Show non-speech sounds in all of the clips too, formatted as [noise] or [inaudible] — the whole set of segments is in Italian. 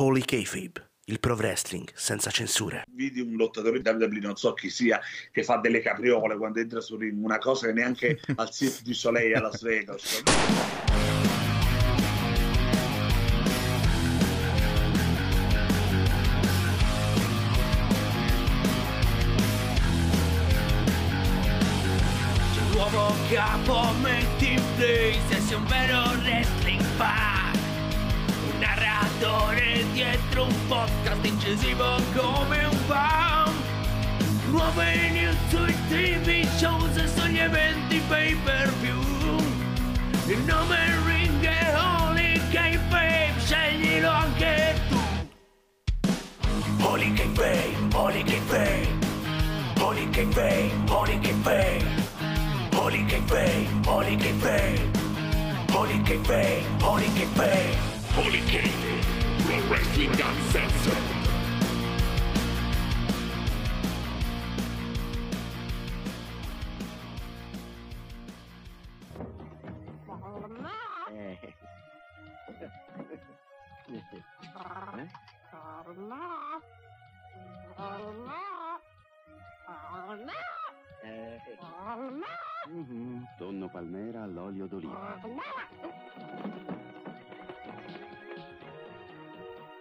Holy Kayfabe, il pro wrestling senza censure. Vidi un lottatore di WWE, non so chi sia, che fa delle capriole quando entra su ring, una cosa che neanche [laughs] al Cirque du Soleil a Las Vegas. Podcast incisivo come un fan Nuove news sui tv shows e sugli eventi pay per view. Il nome ring è Holy K-Babe, sceglilo anche tu. Holy K-Babe, Holy K-Babe Holy K-Babe, Holy K-Babe Holy K-Bay, Holy K-Bay, Holy K-Bay, Holy K-Bay, Holy K-Bay, Pro Wrestling Uncensored. Tonno palmera all'olio d'oliva.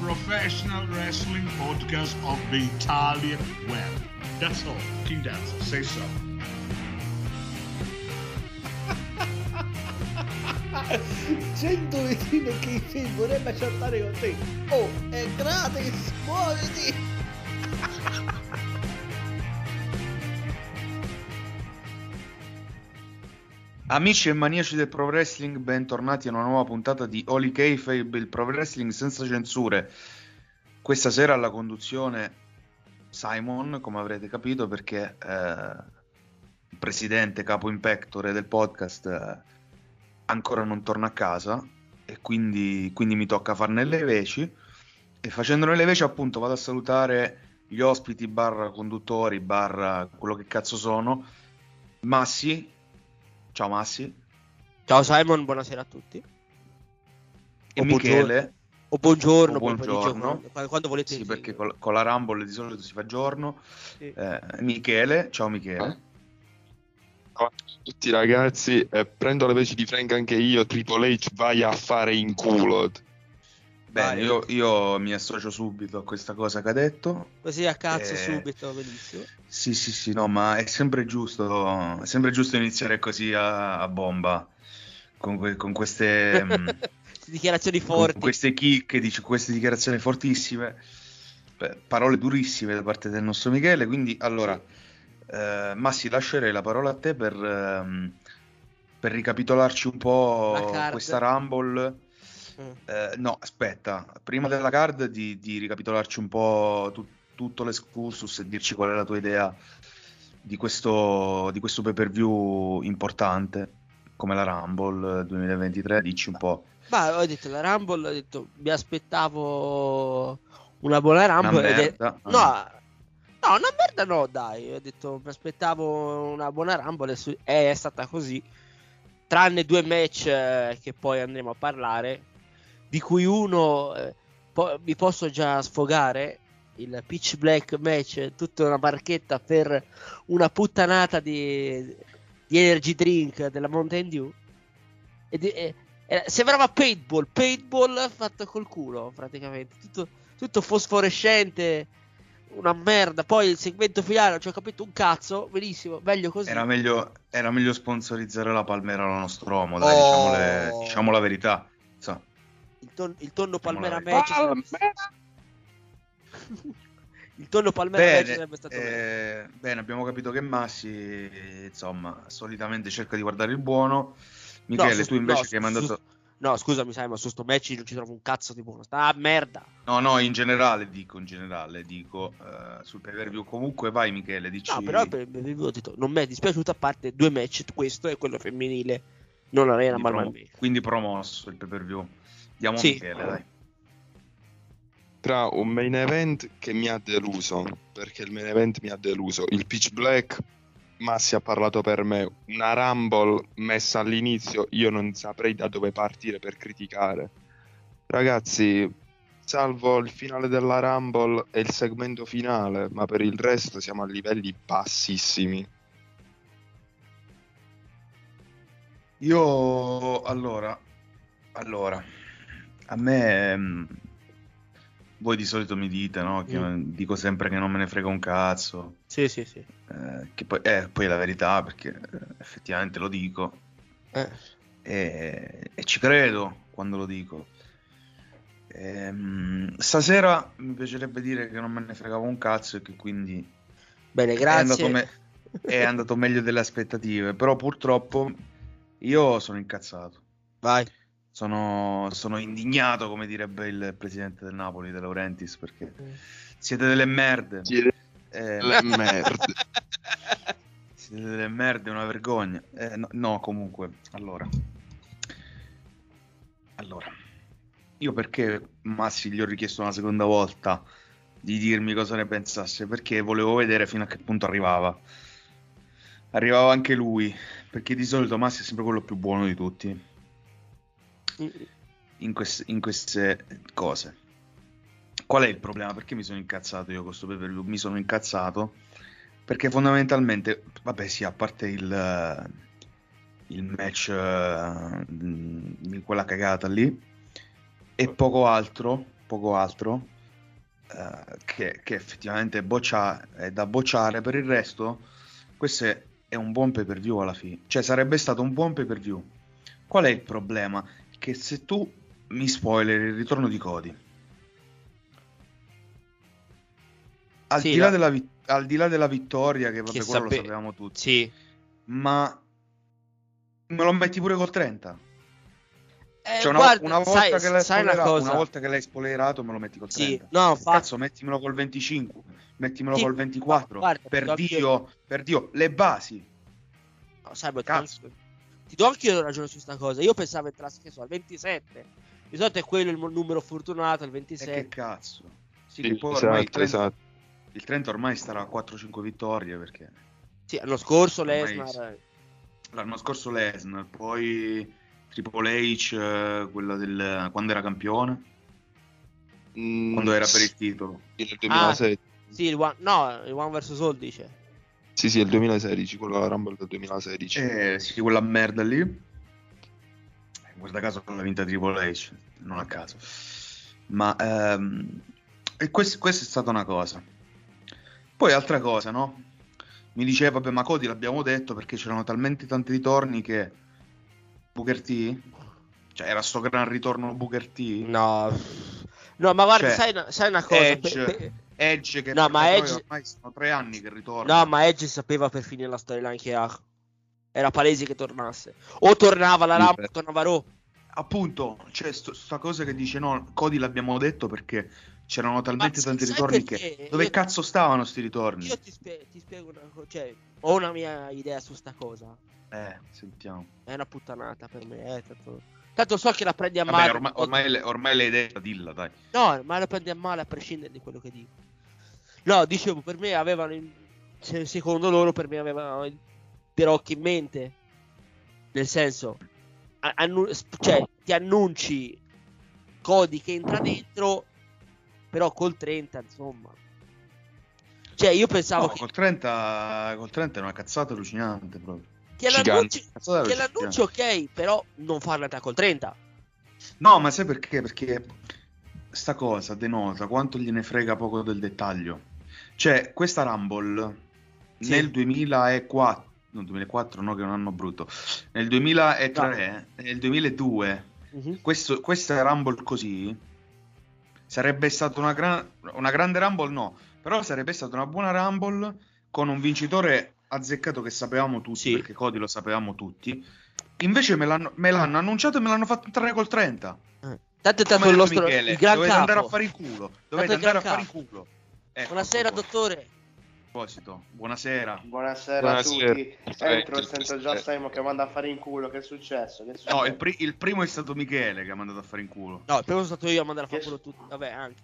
professional wrestling podcast of the Italian web. That's all. King Dance, say so. 100 vicino che vorrebbe chattare con te. Oh, è gratis, muoviti! Amici e maniaci del pro wrestling, bentornati a una nuova puntata di Holy Kayfabe, il pro wrestling senza censure. Questa sera alla conduzione Simon, come avrete capito, perché eh, il presidente capo impectore del podcast eh, ancora non torna a casa e quindi, quindi mi tocca farne le veci. E facendone le veci, appunto, vado a salutare gli ospiti, barra conduttori, barra quello che cazzo sono. Massi, ciao Massi. Ciao Simon, buonasera a tutti. E O Michele. O buongiorno, O poi dice buongiorno. quando, quando volete. Sì, perché col- con la Rumble di solito si fa giorno. Sì. Eh, Michele, ciao Michele. Ciao a tutti ragazzi, eh, prendo le veci di Frank anche io, Triple H vai a fare in culo. Bene, io, io mi associo subito a questa cosa che ha detto. Così a cazzo Eh, subito, benissimo. Sì, sì, sì, no, ma è sempre giusto, è sempre giusto iniziare così a, a bomba, con, que- con queste, mm, [laughs] Dichiarazioni con forti. queste chicche, dici, queste dichiarazioni fortissime, beh, parole durissime da parte del nostro Michele. Quindi, allora, eh, Massi, lascerei la parola a te per, ehm, per ricapitolarci un po' questa Rumble. Mm. Eh, no, aspetta, prima della card di, di ricapitolarci un po' tu- tutto l'escursus e dirci qual è la tua idea di questo, di questo pay per view importante come la Rumble 2023, dici un po'. Ma ho detto la Rumble, ho detto mi aspettavo una buona Rumble. Una è- merda. No, Ah. no, una merda no, dai. Ho detto mi aspettavo una buona Rumble e è stata così. Tranne due match eh, che poi andremo a parlare, di cui uno eh, po- mi posso già sfogare. Il Pitch Black match, tutta una barchetta per una puttanata di, di energy drink della Mountain Dew. E di- e- e- sembrava paintball, paintball fatto col culo praticamente. Tutto, tutto fosforescente, una merda. Poi il segmento finale non ci ho capito un cazzo, benissimo, meglio così. Era meglio, era meglio sponsorizzare la Palmera alla Nostromo, dai, Oh. diciamo, le- diciamo la verità. Il, ton- il tonno Palmera Diciamo la match. il tonno Palmera match Bene, sarebbe stato eh, bene, abbiamo capito che Massi, insomma, solitamente cerca di guardare il buono. Michele, No, su- tu invece no, che hai su- mandato... No, scusami, sai, ma su sto match non ci trovo un cazzo di buono. Sta merda. No, no, in generale dico, in generale dico, eh, sul pay per view. Comunque vai Michele, dici... No, però per, per- detto, non mi è dispiaciuto a parte due match, questo e quello femminile. Non arena, ma quindi promosso il pay per view. Diamo Sì. Michele, dai. Tra un main event che mi ha deluso, perché il main event mi ha deluso, il Pitch Black, Massi ha parlato per me, una Rumble messa all'inizio, io non saprei da dove partire per criticare. Ragazzi, salvo il finale della Rumble e il segmento finale, ma per il resto siamo a livelli bassissimi. Io allora, allora, a me mm, voi di solito mi dite, no? Che Mm. dico sempre che non me ne frega un cazzo. Sì, sì, sì. eh, che poi, eh, poi è la verità, perché eh, effettivamente lo dico Eh. e, e ci credo quando lo dico. Ehm, stasera mi piacerebbe dire che non me ne fregavo un cazzo e che quindi Bene, è andato, grazie. me- è [laughs] andato meglio delle aspettative, però purtroppo io sono incazzato. Vai. Sono, sono indignato, come direbbe il presidente del Napoli, De Laurentiis, perché siete delle merde. Eh, Le merde. [laughs] siete delle merde, una vergogna. Eh, no, no, comunque, allora. Allora, io perché Massi gli ho richiesto una seconda volta di dirmi cosa ne pensasse? Perché volevo vedere fino a che punto arrivava. Arrivava anche lui, perché di solito Massi è sempre quello più buono di tutti in, queste- in queste cose. Qual è il problema? Perché mi sono incazzato io con questo pay per view? Mi sono incazzato perché fondamentalmente, vabbè, sì, a parte il, eh, il match eh, di quella cagata lì e poco altro, poco altro eh, che, che effettivamente boccia- è da bocciare. Per il resto, questo è, è un buon pay per view alla fine, cioè sarebbe stato un buon pay per view. Qual è il problema? Che se tu mi spoiler il ritorno di Cody, al, Sì, di, là no. della, vi- al di là della vittoria, che vabbè, Che quello lo sape- sapevamo tutti, Sì. ma me lo metti pure col 30. Eh, Cioè, una, guarda, una volta sai, che l'hai sai una spoilerato, cosa? una volta che l'hai spoilerato, me lo metti col 30. Sì, no, fa- Cazzo, mettimelo col 25, mettimelo Sì, col 24. guarda, per Dio, per Dio, le basi. No, sai, Cazzo. do, ti do anche io ragione su sta cosa. Io pensavo entrasse che so, al 27. Di solito è quello il numero fortunato, il E 27. che cazzo? Sì, Sì, ormai il esatto, 30, esatto. il 30 ormai starà a 4-5 vittorie perché Sì, l'anno scorso Ormai Lesnar. eh, l'anno scorso Lesnar, poi Triple H, eh, quella del quando era campione, Mm, quando era per il titolo. Sì, nel 2016. Sì, il one, no, il One vs All dice. Sì, sì, il 2016, quello della Rumble del 2016. Eh, sì, quella merda lì. In questo caso l'ha vinta Triple H, non a caso. Ma ehm, e quest- questa è stata una cosa. Poi altra cosa, no? Mi diceva, vabbè, ma Cody l'abbiamo detto perché c'erano talmente tanti ritorni che Booker T, cioè era sto gran ritorno Booker T, No. No, ma guarda, Cioè, sai, una, sai una cosa? Edge, pe- pe- Edge che No, ma Edge- ormai sono tre anni che ritorna. No, ma Edge sapeva per finire la storyline che ha. Era palese che tornasse. O tornava la Rumble, beh. tornava Raw. Appunto, c'è sto- sta cosa che dice no, Cody l'abbiamo detto perché c'erano talmente tanti ritorni perché? che dove Io- cazzo stavano sti ritorni? Io ti, spie- ti spiego una cosa. Cioè, ho una mia idea su sta cosa. Eh, sentiamo. È una puttanata per me. Eh, tanto... tanto so che la prendi a Vabbè, male. ormai, ormai, le- ormai l'hai detta, dilla, dai. No, ma la prendi a male a prescindere di quello che dico. No, dicevo, per me avevano. in- se- Secondo loro, per me avevano Rock in mente. Nel senso, annu- cioè, ti annunci Cody che entra dentro, però col 30, insomma. Cioè, io pensavo No, che, col 30, col 30 è una cazzata allucinante proprio. Che gigante. l'annuncio, che l'annuncio ok, però non farla da col 30. No, ma sai perché? Perché sta cosa denota quanto gliene frega poco del dettaglio. Cioè, questa Rumble Sì. nel 2004, no 2004 no che è un anno brutto, nel 2003, nel 2002, Mhm. questo, questa Rumble così sarebbe stata una, gran- una grande Rumble no, però sarebbe stata una buona Rumble con un vincitore azzeccato che sapevamo tutti, Sì. perché Cody lo sapevamo tutti. Invece me l'hanno, me l'hanno annunciato e me l'hanno fatto entrare col 30. Eh. Tanto è stato il nostro Michele, il gran dovete capo. andare a fare in culo. Dovete il andare a fare in capo. culo. Ecco, Buonasera, proposito. dottore. Proposito, buonasera. Buonasera, Buonasera. a tutti. Entro sento già. Simon che manda a fare in culo. Che è successo? Che è No, successo? il, pri- il primo è stato Michele che ha mandato a fare in culo. No, il primo sono stato io a mandare a fare culo tutti. Vabbè, anche.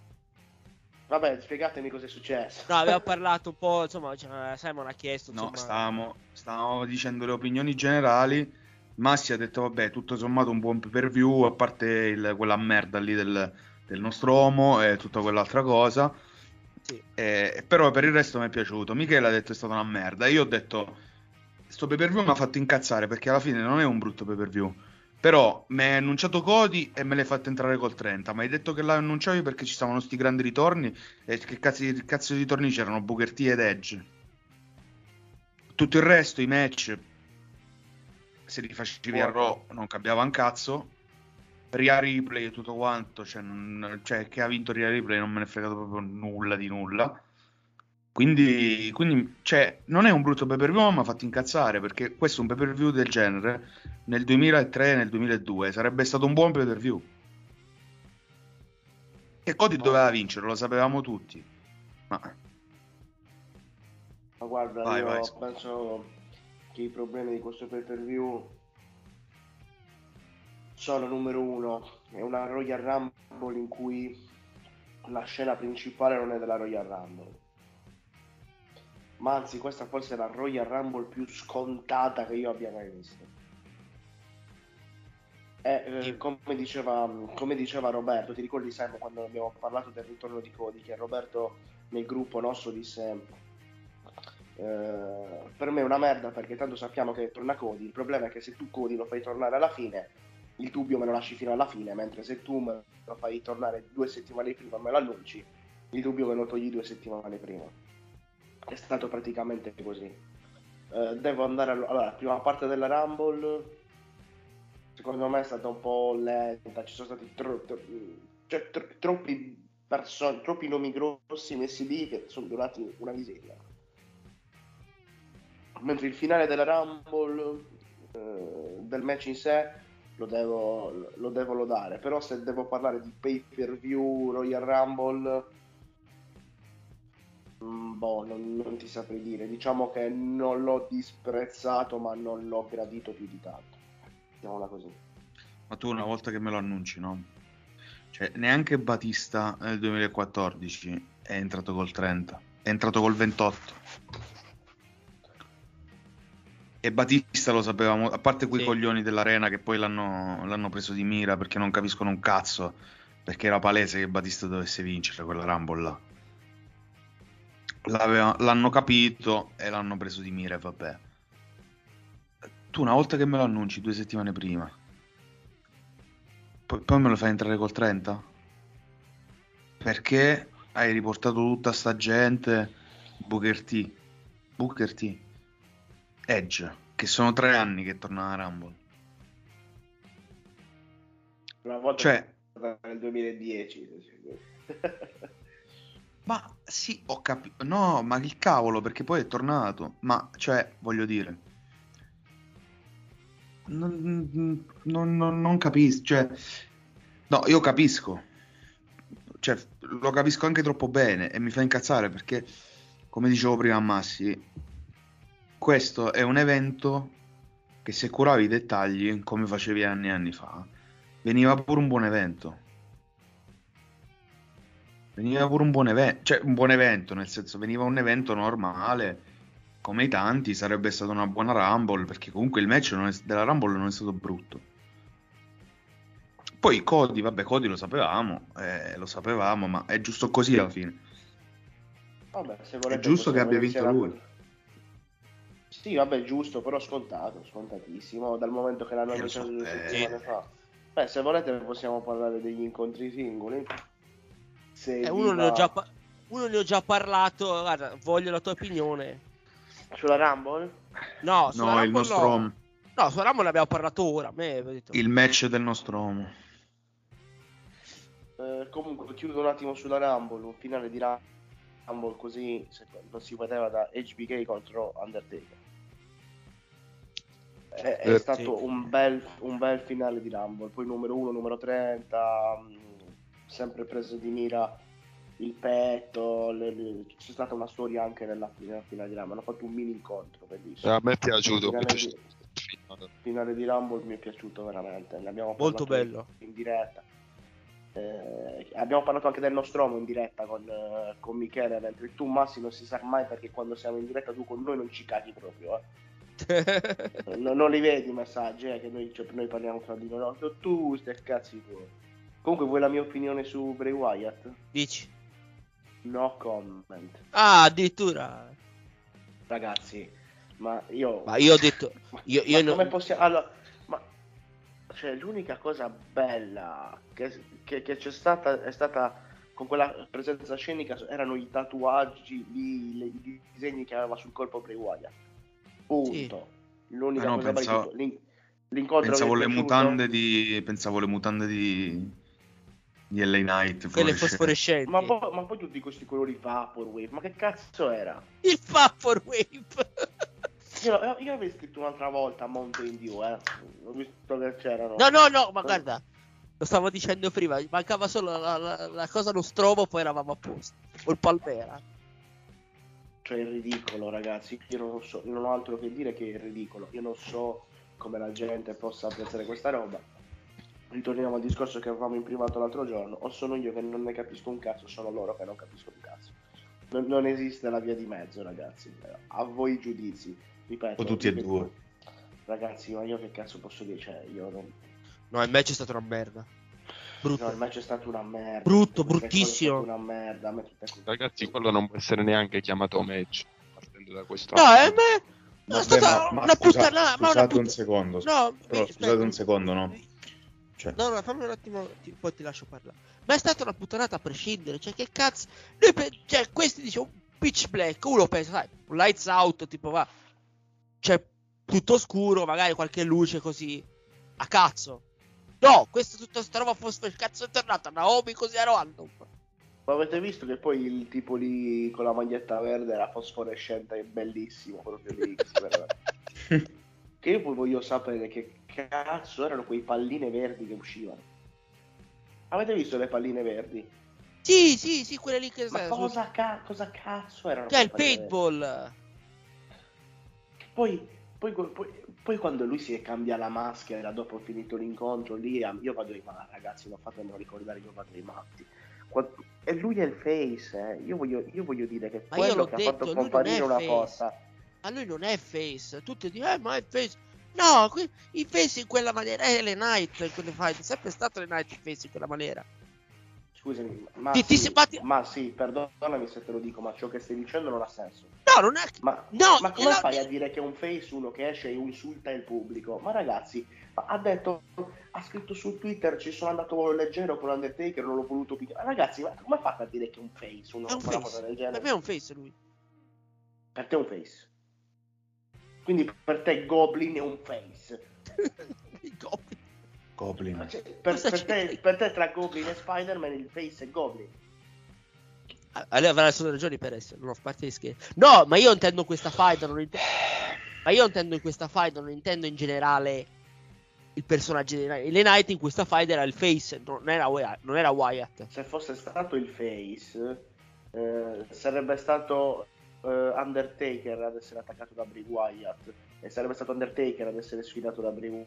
Vabbè, spiegatemi cosa è successo. No, aveva parlato un po', insomma, cioè, Simon ha chiesto, No, insomma... stavamo, stavamo dicendo le opinioni generali. Massi ha detto, vabbè, tutto sommato un buon pay per view, a parte il- quella merda lì del, del nostro uomo e tutta quell'altra cosa. Sì. Eh, però per il resto mi è piaciuto. Michele ha detto è stata una merda. Io ho detto, sto pay per view mi ha fatto incazzare perché alla fine non è un brutto pay per view. Però mi hai annunciato Cody e me l'hai fatto entrare col 30. Ma hai detto che l'hai annunciato perché ci stavano sti grandi ritorni. E che cazzo, di- cazzo di ritorni c'erano? Booker T ed Edge. Tutto il resto, i match, se li facevi a Raw non cambiava un cazzo. Ria Ripley e tutto quanto, cioè, non- cioè, che ha vinto Ria Ripley non me ne è fregato proprio nulla di nulla. Quindi, quindi cioè, non è un brutto pay per view, ma ha fatto incazzare perché questo è un pay per view del genere nel 2003 e nel 2002 sarebbe stato un buon pay per view. E Cody doveva vincere, lo sapevamo tutti. Ma Ma guarda, Vai, io vai. penso che i problemi di questo pay per view sono numero uno, è una Royal Rumble in cui la scena principale non è della Royal Rumble. Ma anzi, questa forse è la Royal Rumble più scontata che io abbia mai visto. E, eh, come, diceva, come diceva Roberto, ti ricordi Simon quando abbiamo parlato del ritorno di Cody, che Roberto nel gruppo nostro disse eh, per me è una merda perché tanto sappiamo che torna Cody, il problema è che se tu Cody lo fai tornare alla fine, il dubbio me lo lasci fino alla fine, mentre se tu me lo fai tornare due settimane prima e me lo annunci, il dubbio me lo togli due settimane prima. È stato praticamente così. Eh, devo andare allo- allora, la prima parte della Rumble secondo me è stata un po' lenta, ci sono stati tro- tro- cioè, tro- troppi person- troppi nomi grossi messi lì che sono durati una miseria. Mentre il finale della Rumble, eh, del match in sé, lo devo, lo devo lodare. Però se devo parlare di pay per view Royal Rumble, mm, boh, non, non ti saprei dire. Diciamo che non l'ho disprezzato, ma non l'ho gradito più di tanto. Mettiamola così. Ma tu una volta che me lo annunci, no? Cioè, neanche Batista nel 2014 è entrato col 30, è entrato col 28. E Batista lo sapevamo, a parte quei Sì. coglioni dell'arena che poi l'hanno, l'hanno preso di mira perché non capiscono un cazzo, perché era palese che Batista dovesse vincere quella Rumble là. L'aveva- l'hanno capito e l'hanno preso di mira e vabbè. Tu una volta che me lo annunci due settimane prima, poi, poi me lo fai entrare col 30? Perché hai riportato tutta sta gente, Booker T, Booker T, Edge, che sono tre anni che torna a Rumble. Una volta Cioè- nel 2010. [laughs] Ma sì, ho capito. No, ma il cavolo, perché poi è tornato. Ma, cioè, voglio dire. Non, non, non, non capisco. Cioè, no, io capisco. Cioè, lo capisco anche troppo bene e mi fa incazzare perché, come dicevo prima a Massi, questo è un evento che se curavi i dettagli, come facevi anni e anni fa, veniva pure un buon evento. Veniva pure un buon evento, cioè un buon evento, nel senso veniva un evento normale, come i tanti, sarebbe stata una buona Rumble, perché comunque il match è- della Rumble non è stato brutto. Poi Cody, vabbè, Cody lo sapevamo, eh, lo sapevamo, ma è giusto così alla fine. Vabbè, se volete È giusto che abbia vinto lui. Sì, vabbè, giusto, però scontato, scontatissimo, dal momento che l'hanno lo so, annunciato due eh. settimane fa. Beh, se volete possiamo parlare degli incontri singoli. Se Eh, uno, ne ho già pa- uno ne ho già parlato, guarda, voglio la tua opinione. Sulla Rumble? No, sulla No, il Rumble nostro no. uomo. No, sulla Rumble ne abbiamo parlato ora. Detto- Il match del nostro uomo. Eh, comunque chiudo un attimo sulla Rumble, un finale di Rumble così se- non si poteva da HBK contro Undertaker. È, è Eh, stato un bel, un bel finale di Rumble, poi numero 1, numero 30, mh, sempre preso di mira il petto, le- le- c'è stata una storia anche nella, nella finale di Rumble, hanno fatto un mini incontro bellissimo. A me è piaciuto. Finale mi è di- il finale. Finale di Rumble mi è piaciuto veramente, ne abbiamo Molto bello. in diretta. Eh, abbiamo parlato anche del nostro uomo in diretta con, eh, con Michele, mentre tu Massi non si sa mai perché quando siamo in diretta tu con noi non ci caghi proprio. eh. [laughs] No- non li vedi i messaggi, eh, che noi, cioè, noi parliamo tra di noi, no, tu- tu stai cazzi tuoi. Comunque vuoi la mia opinione su Bray Wyatt? Dici. No comment. Ah, addirittura. Ragazzi, ma io... Ma io ho detto. [laughs] Io, io Ma non- come possiamo... Allora, ma... Cioè, l'unica cosa bella che, che- che c'è stata è stata con quella presenza scenica erano i tatuaggi, lì, le- i disegni che aveva sul corpo Bray Wyatt. Punto. L'unica Ah, no, cosa bella pensavo-. L'in- L'incontro Pensavo le piaciuto. mutande di. Pensavo le mutande di. Di LA Knight. Quelle fosforescenti. Ma poi, ma poi tutti questi colori Vaporwave, ma che cazzo era? Il Vaporwave. [laughs] Io, io avevo scritto un'altra volta Mountain Dew, eh. Ho visto che c'erano. No, no, no, ma guarda. Lo stavo dicendo prima. Mancava solo la, la- la cosa lo strobo, poi eravamo a posto. Col Palmera. Cioè, è ridicolo, ragazzi. Io non so, non ho altro che dire che è ridicolo. Io non so come la gente possa apprezzare questa roba. Ritorniamo al discorso che avevamo in privato l'altro giorno. O sono io che non ne capisco un cazzo, o sono loro che non capiscono un cazzo. Non, non esiste la via di mezzo, ragazzi. A voi i giudizi. Ripeto. O tutti e due. Ragazzi, ma io che cazzo posso dire? Cioè, io non. No, il match è stato una merda. Brutto. No, il match è stato una merda. Brutto, bruttissimo. Una merda. Ragazzi, quello non può essere neanche chiamato match. Partendo da questo. No, eh, me... Vabbè, è stata ma- ma una scusa- puttana. Ma una scusate put- un secondo. No, Però mi- scusate un secondo, no? Cioè, No, no, fammi un attimo, ti- poi ti lascio parlare. Ma è stata una puttanata a prescindere. Cioè, che cazzo. Noi pe- cioè, questi dicono pitch black. Uno pensa, sai, un lights out, tipo va. Cioè, tutto scuro, magari qualche luce così. A cazzo. No, questo tutta sta roba fosse cazzo è tornata Naomi così a random. Ma avete visto che poi il tipo lì con la maglietta verde era fosforescente e bellissimo proprio lì. [laughs] che io poi voglio sapere che cazzo erano quei palline verdi che uscivano. Avete visto le palline verdi? Sì, sì, sì, quelle lì che Ma cosa, ca- cosa cazzo erano? Cioè, il paintball. Poi, poi, poi, poi quando lui si cambia la maschera dopo finito l'incontro lì, ah, io vado ai matti, ragazzi, non fatemelo ricordare, io vado ai matti. E lui è il face, eh. io, voglio, io voglio dire che Ma quello che ha detto, fatto lui non comparire una face. Ma lui non è face. Tutti dicono, eh, ma è face. No, qui, il face in quella maniera. È le night in quelle fight. È sempre stato le night il face in quella maniera. Scusami, ma, Ti- ti sì, sei batti- ma sì, perdonami se te lo dico, ma ciò che stai dicendo non ha senso. No, non è. Ma, No, ma come no, fai a dire che è un face uno che esce e insulta il pubblico? Ma ragazzi, ma ha detto, ha scritto su Twitter, ci sono andato leggero con Undertaker, non l'ho voluto picchiare. Ragazzi, ma come fate a dire che è un face uno È un face. cosa del genere? Per me è un face lui. Per te è un face. Quindi per te Goblin è un face. [laughs] Goblin. Goblin. Cioè, per, per te, per te tra Goblin e Spider-Man il face è Goblin. Allora avrà le sue ragioni per essere. Non ho parte di scherzo. No, ma io intendo questa fight. Non intendo. Ma io intendo in questa fight. Non intendo in generale. Il personaggio di Night. Le Night in questa fight era il face. Non era, Wyatt- non era Wyatt. Se fosse stato il face, eh, sarebbe stato Undertaker ad essere attaccato da Bray Wyatt e sarebbe stato Undertaker ad essere sfidato da Bray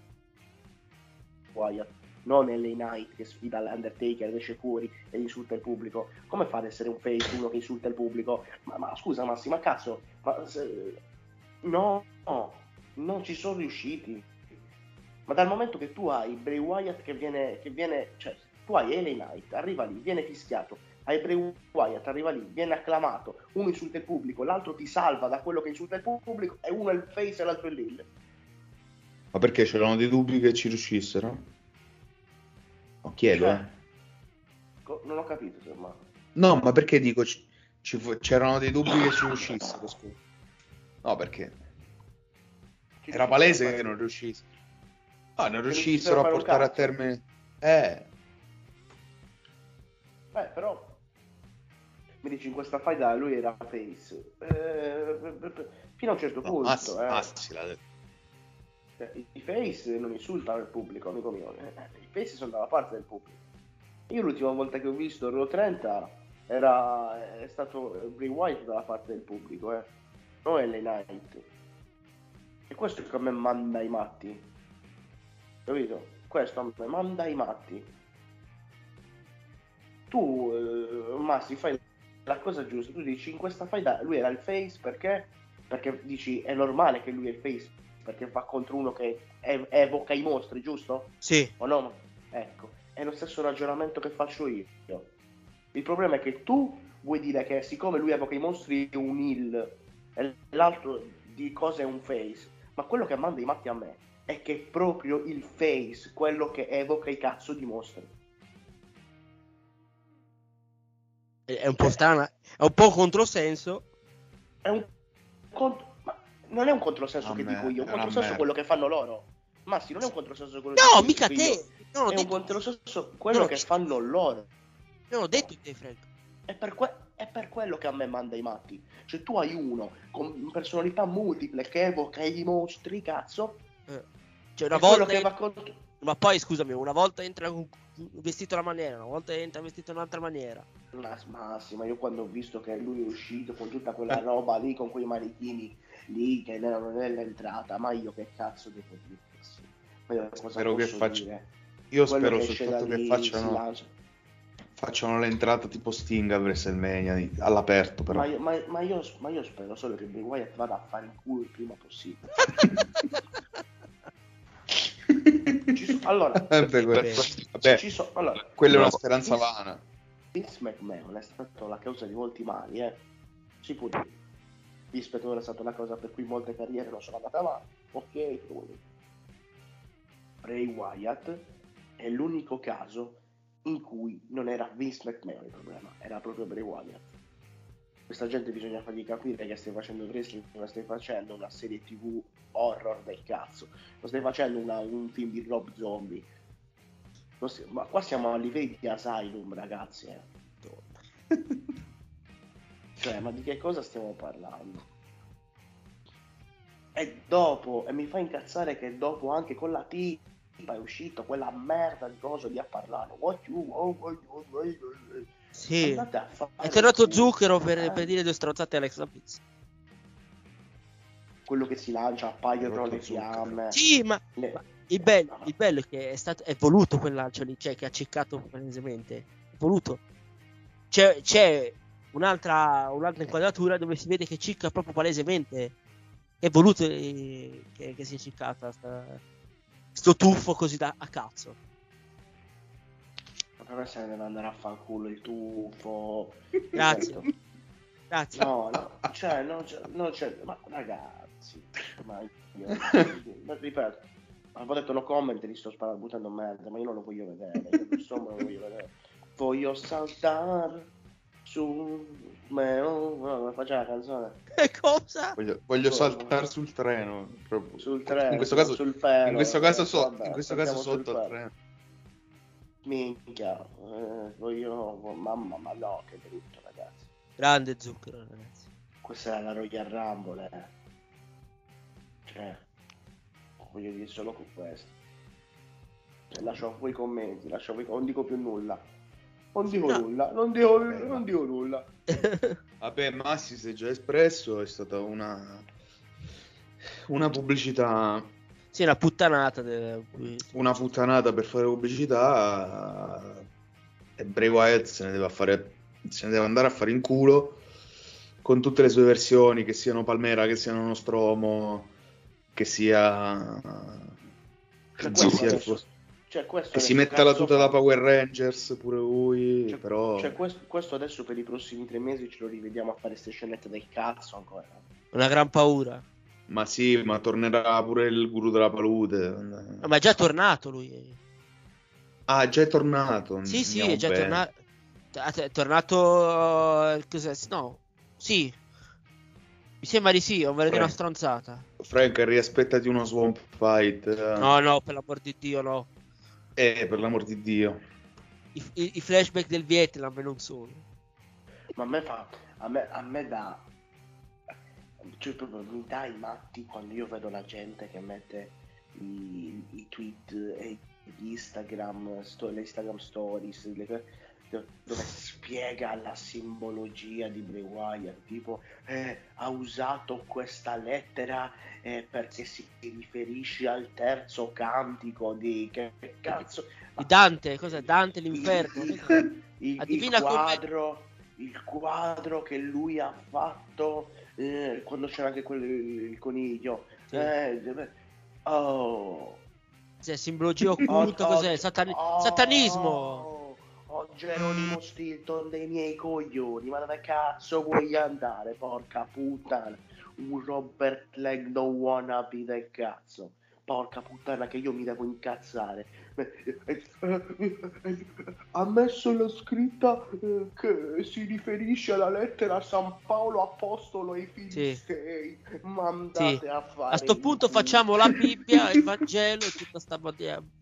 Wyatt. Non LA Knight che sfida l'Undertaker, esce fuori e insulta il pubblico. Come fa ad essere un face uno che insulta il pubblico? Ma, ma scusa, Massi, ma cazzo, ma se- no, no, non ci sono riusciti. Ma dal momento che tu hai Bray Wyatt che viene, che viene cioè, tu hai LA Knight, arriva lì, viene fischiato, hai Bray Wyatt, arriva lì, viene acclamato, uno insulta il pubblico, l'altro ti salva da quello che insulta il pubblico, e uno è il face e l'altro è l'hill. Ma perché c'erano dei dubbi che ci riuscissero? No, chiedo, Cioè, eh. Non ho capito, insomma. No, ma perché dico ci fu- c'erano dei dubbi che ci riuscissero, scusa. No, perché era palese che non riuscissero. Ah, non riuscissero a portare a termine. Eh, Eh, però mi dici in questa faida lui era face. Eh, fino a un certo no, punto. Massi, eh. Massi l'ha detto. Cioè, I face non insultano il pubblico, amico mio. eh. I face sono dalla parte del pubblico. Io l'ultima volta che ho visto Raw 30 era, è stato Bray White dalla parte del pubblico, eh. non LA Knight. E questo è che a me manda i matti. Capito? Questo a me manda i matti. Tu, eh, Massi, fai la cosa giusta. Tu dici in questa faida lui era il face perché? Perché dici è normale che lui è il face perché va contro uno che ev- evoca i mostri, giusto? Sì. O no? Ecco, è lo stesso ragionamento che faccio io. Il problema è che tu vuoi dire che siccome lui evoca i mostri è un heal e l'altro di cosa è un face, ma quello che manda i matti a me è che è proprio il face quello che evoca i cazzo di mostri. È un po' strana, è un po' controsenso. È un contro- ma non è un controsenso A che me- dico io, è un controsenso quello che fanno loro. Ma sì, non è un controsenso quello No, che mica dico io. te. Non ho È un detto, controsenso quello No, che fanno loro. non ho detto te, Frank. È per, que- è per quello che a me manda i matti. Cioè, tu hai uno con personalità multiple che evoca i mostri, cazzo. Eh. Cioè, una volta. che va contro. Ma poi scusami, una volta entra con- vestito una maniera, una volta entra vestito in un'altra maniera. Ma, ma sì, ma io quando ho visto che lui è uscito con tutta quella roba lì, con quei manichini lì che erano nell'entrata, ma io che cazzo devo dire? Sì. Io cosa Spero che faccia- dire? Io Quello spero soltanto che facciano, facciano l'entrata tipo Sting a WrestleMania all'aperto, però. Ma io, ma- ma io- ma io spero solo che Bray Wyatt vada a fare in culo il prima possibile. [laughs] [laughs] Ci so- allora, [laughs] Vabbè, ci so- allora, quella è una speranza Vince- vana. Vince McMahon è stato la causa di molti mali, eh. Si può dire. McMahon è stata la cosa per cui molte carriere non sono andate avanti. Ok, lui. Bray Wyatt è l'unico caso in cui non era Vince McMahon il problema, era proprio Bray Wyatt. Questa gente bisogna fargli capire che stai facendo wrestling, stai facendo una serie tv horror del cazzo, non stai facendo una- un film di Rob Zombie. Stai- ma qua siamo a livelli di Asylum, ragazzi. eh. [laughs] Cioè, ma di che cosa stiamo parlando? E dopo, e mi fa incazzare che dopo anche con la tipa è uscito quella merda di cosa lì a parlare. What you want, what you want, what you want. Sì. A fare È tornato. Zucchero per, Eh, per dire due strozzate a Alex Lapizza. Quello che si lancia, appaiono le fiamme. Sì, ma Le- ma il bello, il bello è che è stato è voluto quel lancio lì, cioè che ha ceccato palesemente. È voluto. C'è, c'è un'altra, un'altra inquadratura dove si vede che cicca proprio palesemente. È voluto eh, che, che sia ciccata sta- sto tuffo così da a cazzo. Ma per me se ne deve andare a fanculo il tuffo. Grazie. Grazie. No, no, cioè, non c'è, non c'è, ma ragazzi, ma io, [laughs] ma ripeto, avevo detto no comment, li sto sparando, buttando merda, ma io non lo voglio vedere, io insomma non lo voglio vedere. Voglio saltare su, me, no, come faceva la canzone? Cosa? Voglio, voglio saltare sul treno. proprio. Sul treno, in questo caso, sul ferro, in questo caso, eh, so- vabbè, in questo caso sotto ferro. treno. Minchia, eh, voglio, mamma, ma no, che brutto ragazzi. Grande zucchero, ragazzi. Questa era la Royal Rumble, eh. Cioè, voglio dire solo con questo. Cioè, lascio a voi i commenti, lascio a voi, non dico più nulla. Non dico No. nulla, non dico, non dico nulla. [laughs] Vabbè, Massi si è già espresso, è stata una, una pubblicità, sì, una puttanata. de- una puttanata per fare pubblicità e Bray Wyatt se ne deve, fare, se ne deve andare a fare in culo con tutte le sue versioni, che siano Palmera, che siano Nostromo, che sia... Cioè, che questo sia Cioè, questo che si metta la tuta fa- da Power Rangers pure lui, Cioè, però... cioè, questo, questo adesso per i prossimi tre mesi ce lo rivediamo a fare ste scenette del cazzo ancora. Una gran paura. Ma sì, ma tornerà pure il guru della palude. No, ma è già tornato lui. Ah, già è tornato. Sì, sì, è già tornato. È tornato. eh, Cos'è? No, sì. Mi sembra di sì, ovvero di una stronzata. Frank, riaspettati uno swamp fight. eh. No, no, per l'amor di Dio, no. Eh, per l'amor di Dio. I, i- i flashback del Vietnam e non solo. Ma a me fa. A me, a me dà. Cioè, proprio mi dà i matti quando io vedo la gente che mette i, i tweet e gli Instagram, sto- le Instagram stories le dove spiega la simbologia di Bray Wyatt. Tipo, eh, ha usato questa lettera eh, perché si riferisce al terzo cantico di. Che, che cazzo? Di Dante, cos'è? Dante l'inferno? il, il Divina quadro, il quadro che lui ha fatto eh, quando c'era anche quel il coniglio. Sì. Eh, oh, Cioè, simbologia occulta, Oh, cos'è? Satani- oh, satanismo! Geronimo Stilton dei miei coglioni, ma dove cazzo vuoi andare, porca puttana? Un Robert Legno wannabe del cazzo. Porca puttana che io mi devo incazzare. Ha messo la scritta eh, che si riferisce alla lettera San Paolo Apostolo ai Filistei. Ma andate Sì. a fare. A sto punto facciamo la Bibbia, il Vangelo e tutta sta,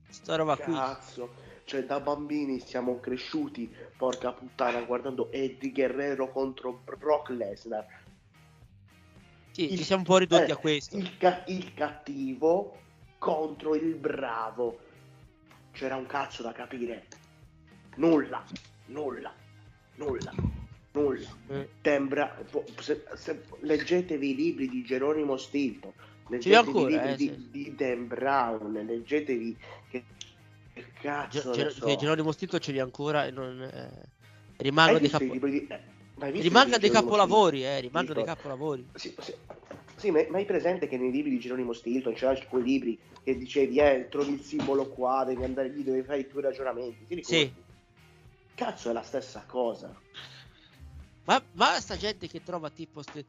sta roba qui. Cioè da bambini siamo cresciuti, porca puttana, guardando Eddie Guerrero contro Brock Lesnar. Sì, Il- ci siamo un po' ridotti eh, a questo. Il, ca- il cattivo contro il bravo. C'era un cazzo da capire. Nulla, nulla, nulla, nulla. Eh. Tembra, se- se- leggetevi i libri di Geronimo Stilton, leggetevi ancora, i libri eh, di, sì. di Dan Brown, leggetevi che, che cazzo Ge- ne Ge- so. che Geronimo Stito ce li ha ancora e non... eh, rimangono dei, capo- di- eh, rimangono dei capolavori, Stilton? eh, rimangono dei Stilton? capolavori. Sì, sì. Sì, ma, ma hai presente che nei libri di Geronimo Stilton c'erano quei libri che dicevi, eh, trovi il simbolo qua, devi andare lì, devi fare i tuoi ragionamenti. Ti ricordi? Sì. Cazzo, è la stessa cosa. Ma, ma sta gente che trova tipo... ste-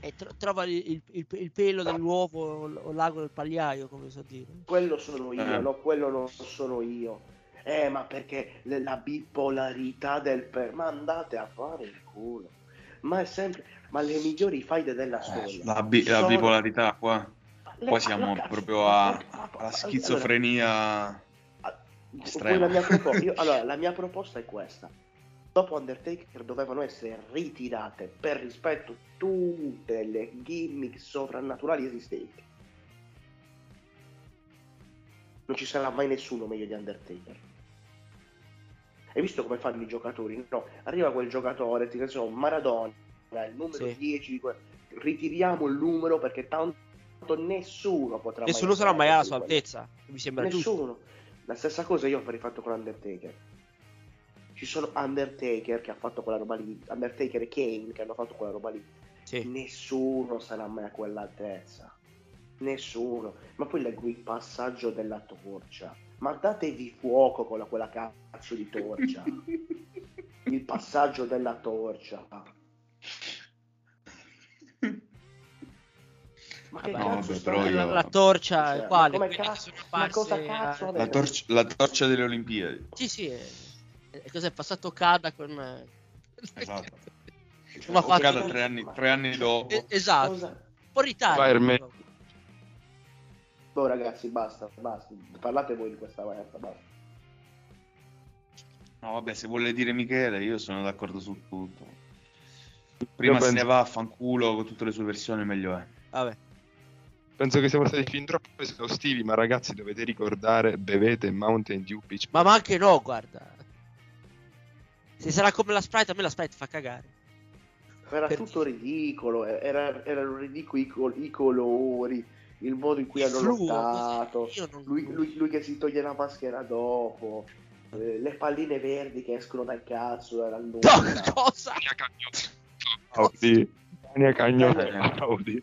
eh, tro- trova il, il- il- il pelo dell'uovo o l'ago del pagliaio, come so dire. Quello sono io, Eh. no? Quello non sono io. Eh, ma perché la bipolarità del per... Ma andate a fare il culo. Ma è sempre... Ma le migliori faide della storia. La, bi- la sono- bipolarità qua. Le- Qua siamo allora, proprio a- alla allora, schizofrenia. Poi Estrema. la mia, propo- io- [laughs] allora, la mia proposta è questa. Dopo Undertaker dovevano essere ritirate per rispetto tutte le gimmick sovrannaturali esistenti. Non ci sarà mai nessuno meglio di Undertaker. Hai visto come fanno i giocatori? No, arriva quel giocatore, ti so, Maradona, il numero Sì. 10 di que- ritiriamo il numero perché tanto nessuno potrà Nessuno mai sarà mai alla sua altezza. Mi sembra giusto. Nessuno. La stessa cosa io avrei fatto con Undertaker. Ci sono Undertaker che ha fatto quella roba lì, Undertaker e Kane che hanno fatto quella roba lì. Sì. Nessuno sarà mai a quell'altezza. Nessuno. Ma poi leggo il passaggio della torcia. Ma datevi fuoco con la, quella cazzo di torcia. [laughs] il passaggio della torcia. Ma che Vabbè, cazzo però io- La, la torcia, Cioè, quale? ma come cazzo- ma cosa cazzo a-? La, torcia- la torcia delle Olimpiadi. Sì, sì. È, è cos'è passato Cada con... eh, Esatto. [laughs] Come ha fatto- Okada tre anni, tre anni dopo. Eh, Esatto. Cosa- Un po' ritardo. Vai, Erme. però. Boh ragazzi, basta, basta. Parlate voi di questa merda, basta. No, vabbè, se vuole dire Michele, io sono d'accordo su tutto. Prima Io se ne va a fanculo con tutte le sue versioni, meglio è. Vabbè. Penso che siamo stati fin troppo esaustivi, ma ragazzi dovete ricordare, bevete Mountain Dew Peach. Ma, ma anche no, guarda. Se sarà come la Sprite, a me la Sprite fa cagare. Era Per- tutto ridicolo, eh, era- erano ridicoli i, col- i colori, il modo in cui hanno Fluo, lottato, non- lui, lui- lui che si toglie la maschera dopo, eh, le palline verdi che escono dal cazzo dalla No, nulla. cosa? Tania Cagnotto. Audi. Tania Cagnotto. Eh. Audi.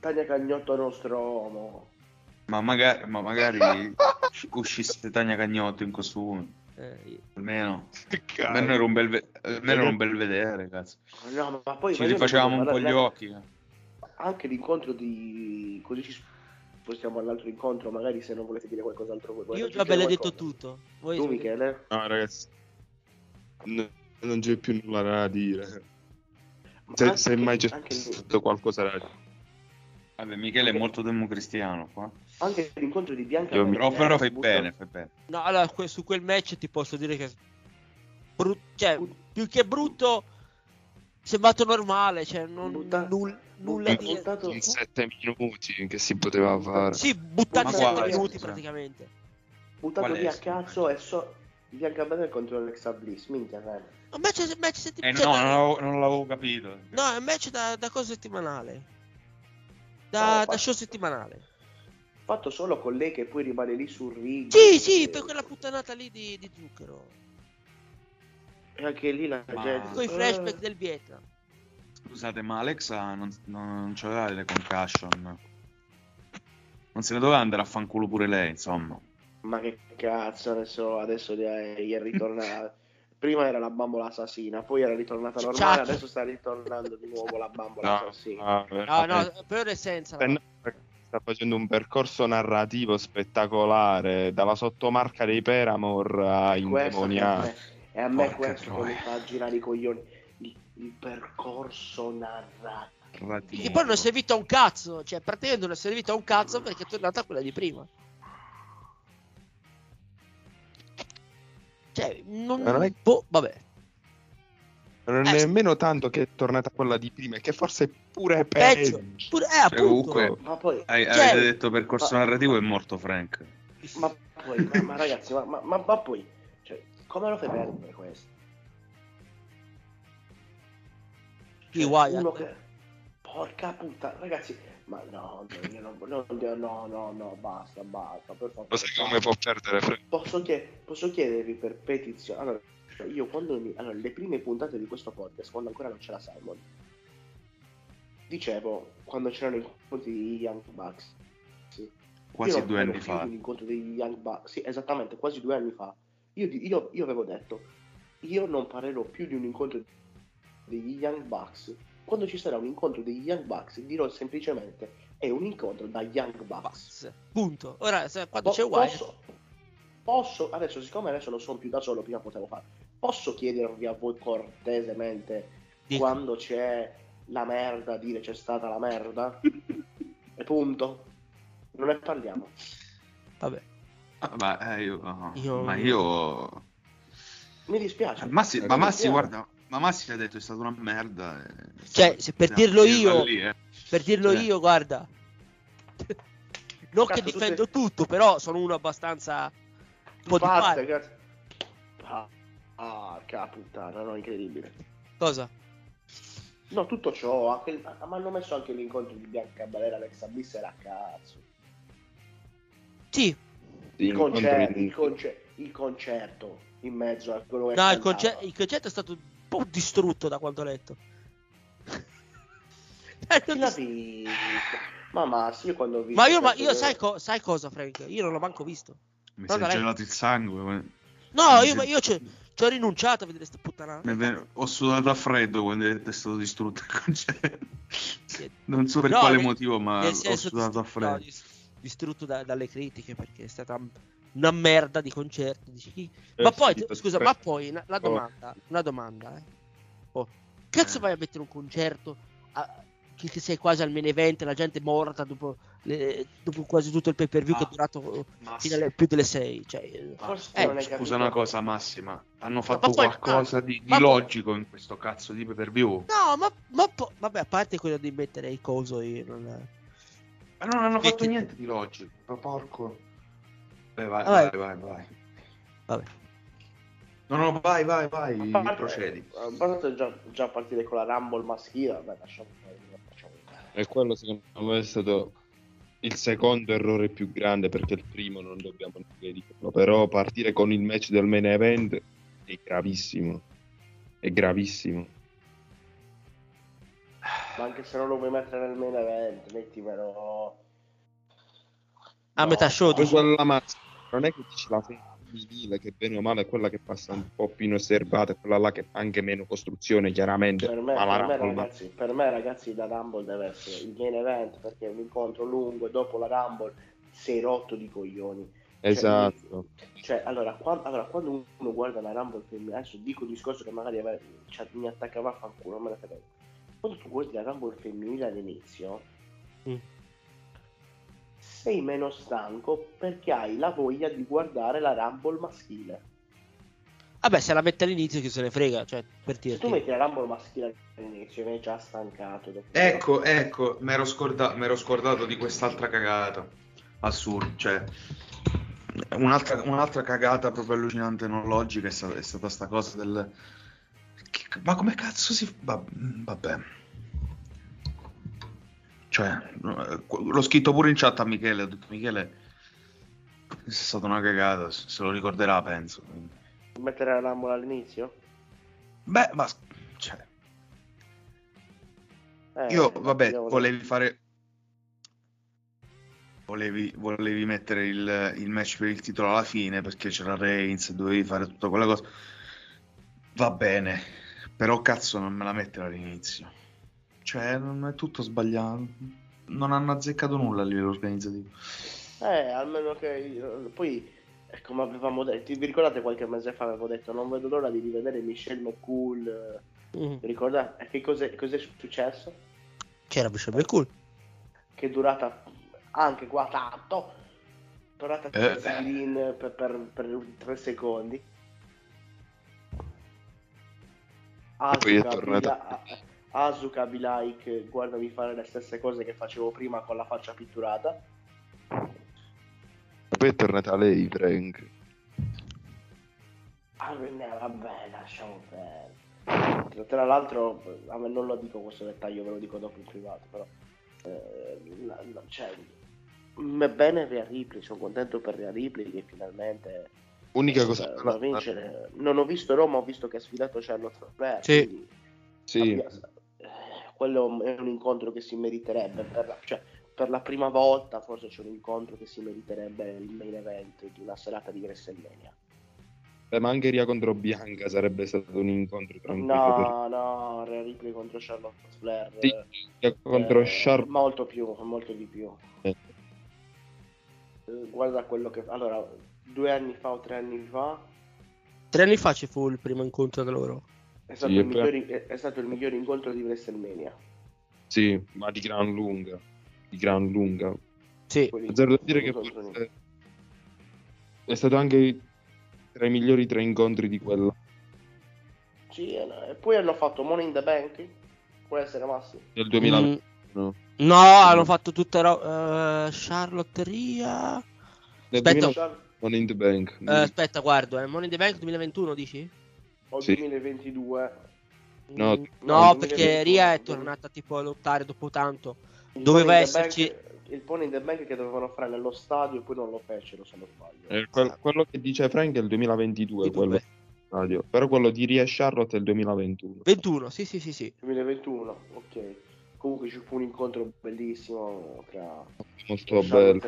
Taglia cagnotto Nostromo. Ma magari, ma [laughs] magari uscisse Tania Cagnotto in costume. Eh, Almeno, almeno era un bel, ve- almeno era un bel vedere, cazzo. No, ma poi Ci rifacevamo un po' gli occhi. Anche l'incontro di... così ci spostiamo all'altro incontro, magari se non volete dire qualcos'altro voi. io già aggiungere bello detto tutto. Voi Tu Michele? No, ragazzi. N- non c'è più nulla da dire. Se, Anche- se mai c'è stato qualcosa da dire. Vabbè, Michele è molto democristiano qua. Anche l'incontro di Bianca Io mi- Però, però fai butta- bene, fai bene. No, allora que- su quel match ti posso dire che bru- cioè, più che brutto sembrato normale, cioè non Butta- null- nulla di buttato, In sette minuti che si poteva fare. Sì, buttati Ma 7 guarda, minuti praticamente. buttato Qual via a cazzo e so Bianca Belair contro Alexa Bliss minchia Ren. Un match, match setti- Eh, no, non l'avevo, non l'avevo capito. no, è un match da, da cosa settimanale. Da, No, da show settimanale. Fatto solo con lei che poi rimane lì sul ring Sì, sì, per quella puttanata lì di, di zucchero. e anche lì la Ma- gente Con i flashback del Vietnam. Scusate, ma Alexa non, non c'aveva le concussion. Non se ne doveva andare a fanculo pure lei, insomma. ma che cazzo adesso adesso gli è, è ritornata [laughs] prima era la bambola assassina poi era ritornata normale Ciao. adesso sta ritornando di nuovo la bambola No, assassina no, No, no, per essenza. Ben- sta facendo un percorso narrativo spettacolare dalla sottomarca dei Paramore a me, e a me Porca questo che mi fa girare i coglioni il, il percorso narrativo Che poi non è servito a un cazzo. Cioè, praticamente non è servito a un cazzo perché è tornata quella di prima. Cioè, non. Non è- boh, vabbè. Non è Eh, nemmeno tanto che è tornata quella di prima, è che forse è pure Peggio. peggio. Pure, eh, Cioè, appunto. comunque, ma poi hai- Cioè- avete detto percorso ma- narrativo è morto Frank. ma poi ma, ma ragazzi ma, ma, ma- ma poi cioè, come lo fai perdere questo uno che porca puttana ragazzi ma no no no no no no basta basta per favore Lo sai basta. come può perdere Frank? posso, posso chiedervi per petizione allora cioè, io quando mi allora le prime puntate di questo podcast quando ancora non c'era Simon dicevo quando c'erano i incontri di Young Bucks sì. Quasi due anni fa. di un incontro degli Young Bucks sì esattamente quasi due anni fa io, io- io avevo detto io non parlerò più di un incontro degli Young Bucks quando ci sarà un incontro degli Young Bucks dirò semplicemente è un incontro da Young Bucks Bucks. Punto. Ora, se- quando Po- c'è Wyatt. posso, posso adesso siccome adesso non sono più da solo prima potevo fare posso chiedervi a voi cortesemente Dica. quando c'è la merda dire c'è stata la merda [laughs] e punto non ne parliamo Vabbè. Ah, ma eh, io. Io- Ma io... mi dispiace Massi, ma Massi, dispiace. guarda, ma Massi ha detto è stata una merda. e- Cioè, se per dirlo io- lì, eh. Per dirlo Cioè. io, guarda. non Cazzo, che difendo tutte- tutto, però sono uno abbastanza. Un po' di Basta, pari. cazzo. ah, ah che puttana no incredibile Cosa? no tutto ciò anche, ma hanno messo anche l'incontro di Bianca Balera Alexa Bliss era a cazzo Sì, il, concer- di- il, conce- il concerto in mezzo a quello che no, il, cantava. conce- il concetto è stato un po' distrutto da quanto ho letto. Non Chi l'ha dis- visto? Ma Massi, io quando ho visto ma io, ma io che- sai, co- sai cosa, Frank? Io non l'ho manco visto. Mi No, si è dai. gelato il sangue. No, io, io ci ho rinunciato a vedere sta puttanata. Ho sudato a freddo quando è stato distrutto il concerto. Sì. Non so per No, quale nel- motivo, ma ho sudato a freddo. no, dis- distrutto da- dalle critiche perché è stata una merda di concerto. dici Eh, ma poi, sì, t- scusa, per- ma poi la Oh. domanda, una domanda, eh. Oh, cazzo Eh. vai a mettere un concerto a- che, che sei quasi al main event, la gente è morta dopo, le- dopo quasi tutto il pay per view che è Ah. durato Ma fino alle più delle 6. Cioè, eh, Scusa una cosa, Massima. Hanno fatto poi- qualcosa ah, di, di ma logico in questo cazzo di pay per view. no, ma, ma po- vabbè, a parte quello di mettere il coso, io non... Ma non hanno fatto niente di logico. Ma porco. Eh, vai, vai, vai, vai. Vabbè. No, no, vai, vai, vai. Parte- Procedi. A parte già, già partire con la Rumble maschile, vabbè, lasciamo. E quello secondo me è stato il secondo errore più grande perché il primo non dobbiamo neanche dirlo. Però partire con il match del main event è gravissimo. È gravissimo. Ma anche se non lo vuoi mettere nel main event, mettimelo... A No, metà show, Poi quella mazza non è che dici la femminile che bene o male è quella che passa un po' più inosservata, quella là che fa anche meno costruzione chiaramente. Per me, ma la per, me, ragazzi, per me, ragazzi, la Rumble deve essere il main event perché è un incontro lungo e dopo la Rumble sei rotto di coglioni. Esatto. Cioè, allora, qua- allora, quando uno guarda la Rumble femminile, adesso dico un discorso che magari ave- cioè, mi attaccava a fanculo, non me ne frega. Quando tu guardi la Rumble femminile all'inizio, Mm. Sei meno stanco perché hai la voglia di guardare la Rumble maschile. Vabbè, se la mette all'inizio chi se ne frega, cioè, per Se tu dirti. metti la Rumble maschile all'inizio, mi hai già stancato. dopo- Ecco, ecco, mi ero scorda- m'ero scordato di quest'altra cagata. Assurdo, cioè. Un'altra, un'altra cagata proprio allucinante, non logica, è stata, è stata sta cosa del. ma come cazzo si. va- Vabbè. Cioè, eh, l'ho scritto pure in chat a Michele, ho detto Michele, è stata una cagata, se lo ricorderà, penso. Mettere la Rumble all'inizio? Beh, ma. Cioè, Eh, Io, vabbè, devo- volevi fare. Volevi, volevi mettere il, il match per il titolo alla fine perché c'era Reigns dovevi fare tutta quella cosa. Va bene, però cazzo non me la mettere all'inizio. Cioè, non è tutto sbagliato. Non hanno azzeccato nulla a livello organizzativo. Eh, almeno che poi, eh, come avevamo detto, vi ricordate qualche mese fa avevo detto non vedo l'ora di rivedere Michelle McCool. Mm. Vi ricordate? Che cos'è, cos'è successo? C'era Bishop McCool. Che è durata anche qua tanto. Durata Eh. per, per, per tre secondi. poi è tornata- Bila- Asuka be like, guardami fare le stesse cose che facevo prima con la faccia pitturata. Poi è tornata lei, Frank. Ah, beh, vabbè, lasciamo perdere. Tra l'altro, a me non lo dico questo dettaglio, ve lo dico dopo in privato, però... eh, la- la- cioè, bene Rhea Ripley, sono contento per Rhea Ripley che finalmente Unica eh, cosa va a vincere. Non ho visto Roma, ho visto che ha sfidato Charlotte Flair, Sì. quindi Sì, abbia- eh, quello è un incontro che si meriterebbe per la, cioè, per la prima volta forse c'è un incontro che si meriterebbe il main event di una serata di WrestleMania eh, ma anche Ria contro Bianca sarebbe stato un incontro tranquillo. no no Rhea Ripley contro Charlotte Flair per... Sì, Ria contro eh, Charlotte. molto più molto di più Eh. Eh, guarda quello che allora due anni fa o tre anni fa Tre anni fa ci fu il primo incontro da loro. È stato, Sì, il, miglior, è- è stato il miglior incontro di WrestleMania Sì, ma di gran lunga. Di gran lunga. Sì. Zero da dire che forse è stato anche tra i migliori tre incontri di quella Sì, eh, e poi hanno fatto Money in the Bank può essere Massi del 2000. Mm, no. no, hanno fatto tutte ro- eh, Charlotte Ria. Nel Aspetta. 2000 Money in the Bank. Eh, aspetta, guardo, eh. Money in the Bank 2021 dici? O Sì. 2022 No, Mm, no, no, 2021. perché Ria è tornata tipo a lottare dopo tanto. Il Doveva esserci- Bank- il Money in the Bank che dovevano fare nello stadio e poi non lo fecero se non sbaglio Eh, quel- quello che dice Frank è il 2022, Di quello stadio. però quello di Ria e Charlotte è il 2021. 21, sì, sì, sì, sì. 2021 ok comunque ci fu un incontro bellissimo tra Molto bello.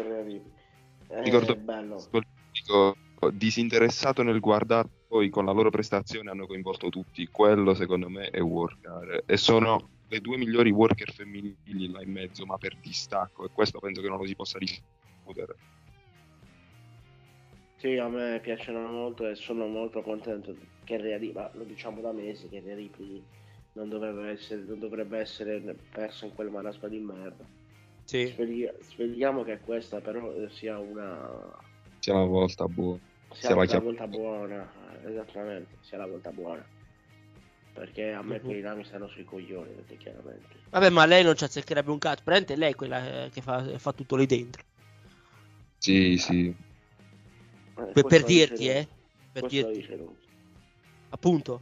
Eh, Ricordo bello pubblico disinteressato nel guardare, poi con la loro prestazione hanno coinvolto tutti. Quello secondo me è worker e sono le due migliori worker femminili là in mezzo, ma per distacco e questo penso che non lo si possa discutere. Sì, a me piacciono molto e sono molto contento che Ripley, ma lo diciamo da mesi, che Ripley non dovrebbe essere, non dovrebbe essere perso in quel marasma di merda. Sì. Speri- speriamo che questa però sia una Sia la volta buona. Sia Sia la volta buona, eh, esattamente, sia la volta buona. Perché a me Mhm. quei rami stanno sui coglioni, chiaramente. Vabbè, ma lei non ci azzeccherebbe un cazzo. Prende lei quella eh, che fa, fa tutto lì dentro. Sì, sì. Eh, Per, questo per lo dirti, eh. Per dirti. Appunto.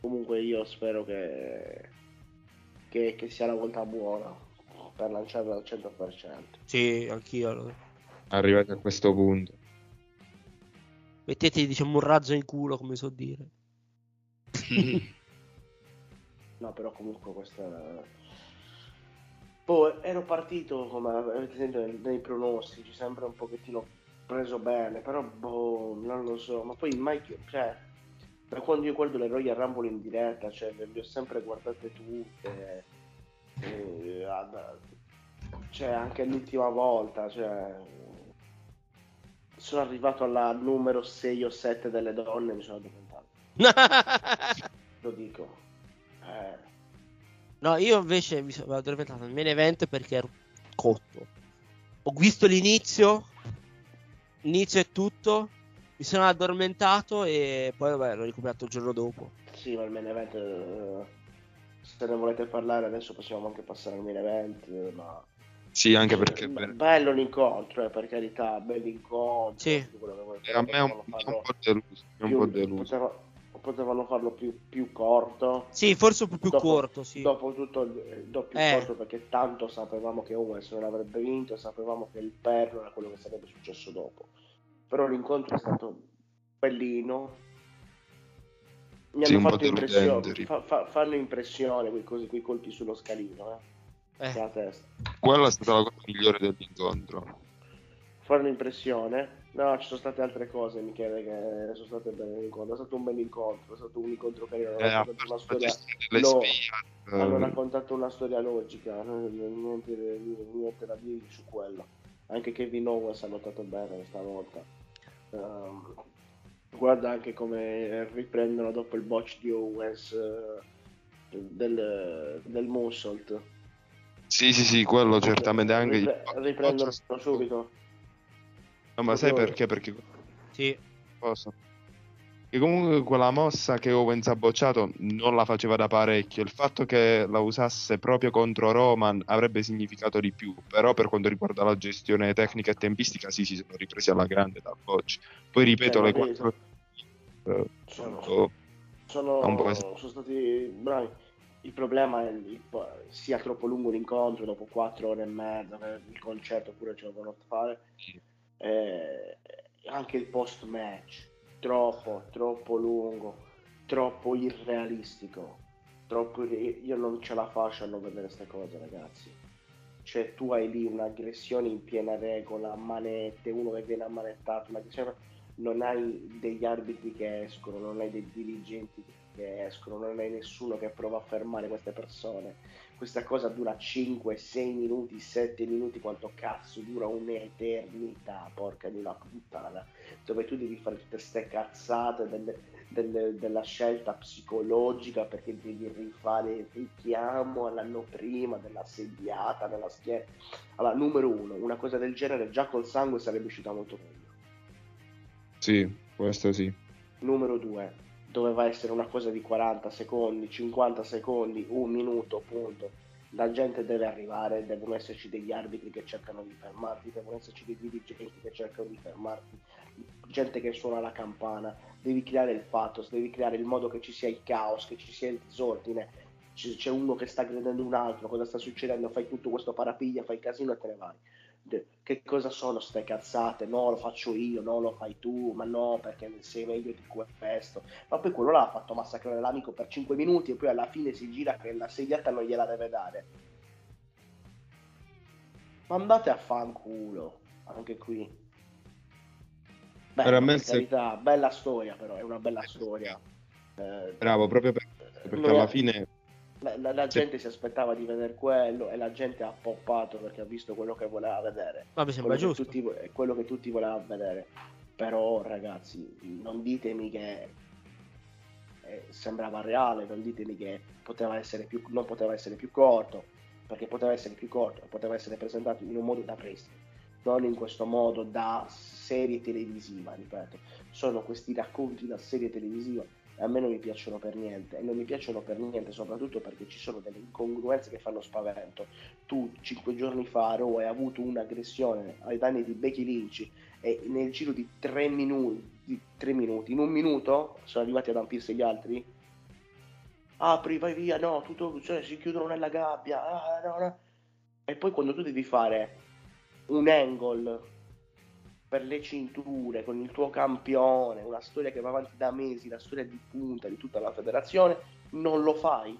Comunque io spero che, che, che sia la volta buona per lanciarla al 100%. Sì, anch'io. allora. Arrivati a questo punto. Mettete, diciamo, un razzo in culo, come so dire. [laughs] No, però comunque questa... Poi ero partito, come avete sentito nei, pronostici, sempre un pochettino preso bene, però boh, non lo so, ma poi mai, cioè, da quando io guardo le Royal Rumble in diretta, cioè, le, ho sempre guardate tutte, eh, ad- cioè, anche l'ultima volta, cioè, sono arrivato alla numero 6 o 7 delle donne mi sono addormentato. [laughs] Lo dico. Eh, No, io invece mi sono addormentato nel main event perché ero cotto. Ho visto l'inizio, l'inizio è tutto, mi sono addormentato e poi vabbè, l'ho recuperato il giorno dopo. sì, ma il main event, eh, se ne volete parlare adesso possiamo anche passare al main event, ma... Sì, anche perché bene, bello l'incontro, eh, per carità, bello Sì. tutto quello che volete. a me è un, un farlo po' deluso. ha un più- po' deluso. poteva- potevano farlo più, più corto. Sì, forse un po' più Dopo- corto, sì. Dopo tutto il eh, doppio Eh. corto perché tanto sapevamo che Owens non avrebbe vinto, sapevamo che il perno era quello che sarebbe successo dopo. Però l'incontro è stato bellino. Mi Sì, hanno fatto impressione, fa- fa- fanno impressione quei, cosi- quei colpi sullo scalino, eh. Eh. Quella è stata la cosa migliore dell'incontro. Fanno impressione. No, ci sono state altre cose, Michele, che sono state belle nell'incontro. È stato un bel incontro, è stato un incontro carino. Eh, a raccontato una storia lo- hanno eh, raccontato una storia logica, eh, niente, niente da dire su quello. Anche Kevin Owens ha lottato bene stavolta. Ehm, guarda anche come riprendono dopo il botch di Owens eh, del, del moonsault. Sì, sì, sì, quello certamente anche. Ripre- riprendono subito. No, ma sai perché? Perché Sì. cosa? Che comunque quella mossa che Owens ha bocciato non la faceva da parecchio. Il fatto che la usasse proprio contro Roman avrebbe significato di più. Però, per quanto riguarda la gestione tecnica e tempistica, sì, si sono ripresi alla grande dal botch. Poi ripeto, Eh, le quattro. eh, Sono, oh, sono, es- sono stati bravi. Il problema è il- sia troppo lungo l'incontro, dopo quattro ore e mezza, che il concerto pure ce lo devono fare. Eh, anche il post match, troppo, troppo lungo, troppo irrealistico. Troppo irre- Io non ce la faccio a non vedere queste cose, ragazzi. Cioè, tu hai lì un'aggressione in piena regola, manette, uno che viene ammanettato, un'aggressione non hai degli arbitri che escono, non hai dei dirigenti che escono, non hai nessuno che prova a fermare queste persone. Questa cosa dura 5, 6 minuti, 7 minuti, quanto cazzo dura un'eternità, porca di una puttana, dove tu devi fare tutte ste cazzate delle- delle- della scelta psicologica perché devi rifare il richiamo all'anno prima della sediata nella schiena. Allora, numero uno, una cosa del genere già col sangue sarebbe uscita molto meglio. sì, questo sì. Numero 2, doveva essere una cosa di 40 secondi, 50 secondi, un minuto, punto. La gente deve arrivare, devono esserci degli arbitri che cercano di fermarti, devono esserci dei dirigenti che cercano di fermarti, gente che suona la campana, devi creare il pathos, devi creare il modo che ci sia il caos, che ci sia il disordine, c'è uno che sta aggredendo un altro, cosa sta succedendo, fai tutto questo parapiglia, fai casino e te ne vai. Che cosa sono ste cazzate? No, lo faccio io, no, lo fai tu, ma no, perché sei meglio di questo. Ma poi quello là ha fatto massacrare l'amico per 5 minuti e poi alla fine si gira che la sediata non gliela deve dare. Ma andate a fanculo, anche qui. Beh, Veramente- per carità, bella storia però, è una bella storia. Eh, Bravo, proprio per- perché alla fine la, la- la Sì. gente si aspettava di vedere quello e la gente ha poppato perché ha visto quello che voleva vedere. Ma mi sembra quello giusto. Che tutti, è quello che tutti volevano vedere. Però, ragazzi, non ditemi che eh, sembrava reale, non ditemi che poteva essere più, non poteva essere più corto, perché poteva essere più corto e poteva essere presentato in un modo da wrestling, non in questo modo da serie televisiva, ripeto. Sono questi racconti da serie televisiva a me non mi piacciono per niente e non mi piacciono per niente soprattutto perché ci sono delle incongruenze che fanno spavento tu cinque giorni fa Raw hai avuto un'aggressione ai danni di Becky Lynch e nel giro di tre minuti, di tre minuti in un minuto sono arrivati ad ampirsi gli altri apri vai via no tutto cioè, si chiudono nella gabbia ah, no, no. e poi quando tu devi fare un angle per le cinture, con il tuo campione, una storia che va avanti da mesi, la storia di punta di tutta la federazione, non lo fai.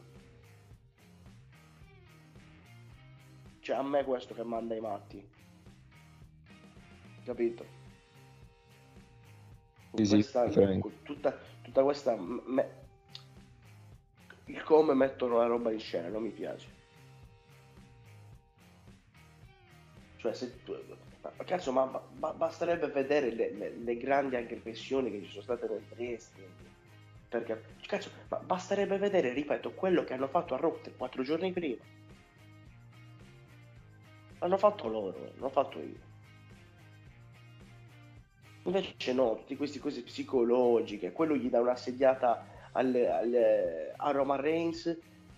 Cioè, a me è questo che manda i matti. Capito? Sì, Questa- tutta, tutta questa... me- il come mettono la roba in scena non mi piace. Cioè, se tu- ma, cazzo, ma, ma- basterebbe vedere le, le- le grandi aggressioni che ci sono state nel wrestling. Perché, cazzo, ma basterebbe vedere, ripeto, quello che hanno fatto a tre- quattro giorni prima. L'hanno fatto loro, l'ho fatto io. Invece no, tutte queste cose psicologiche, quello gli dà una sediata al, al- a Roman Reigns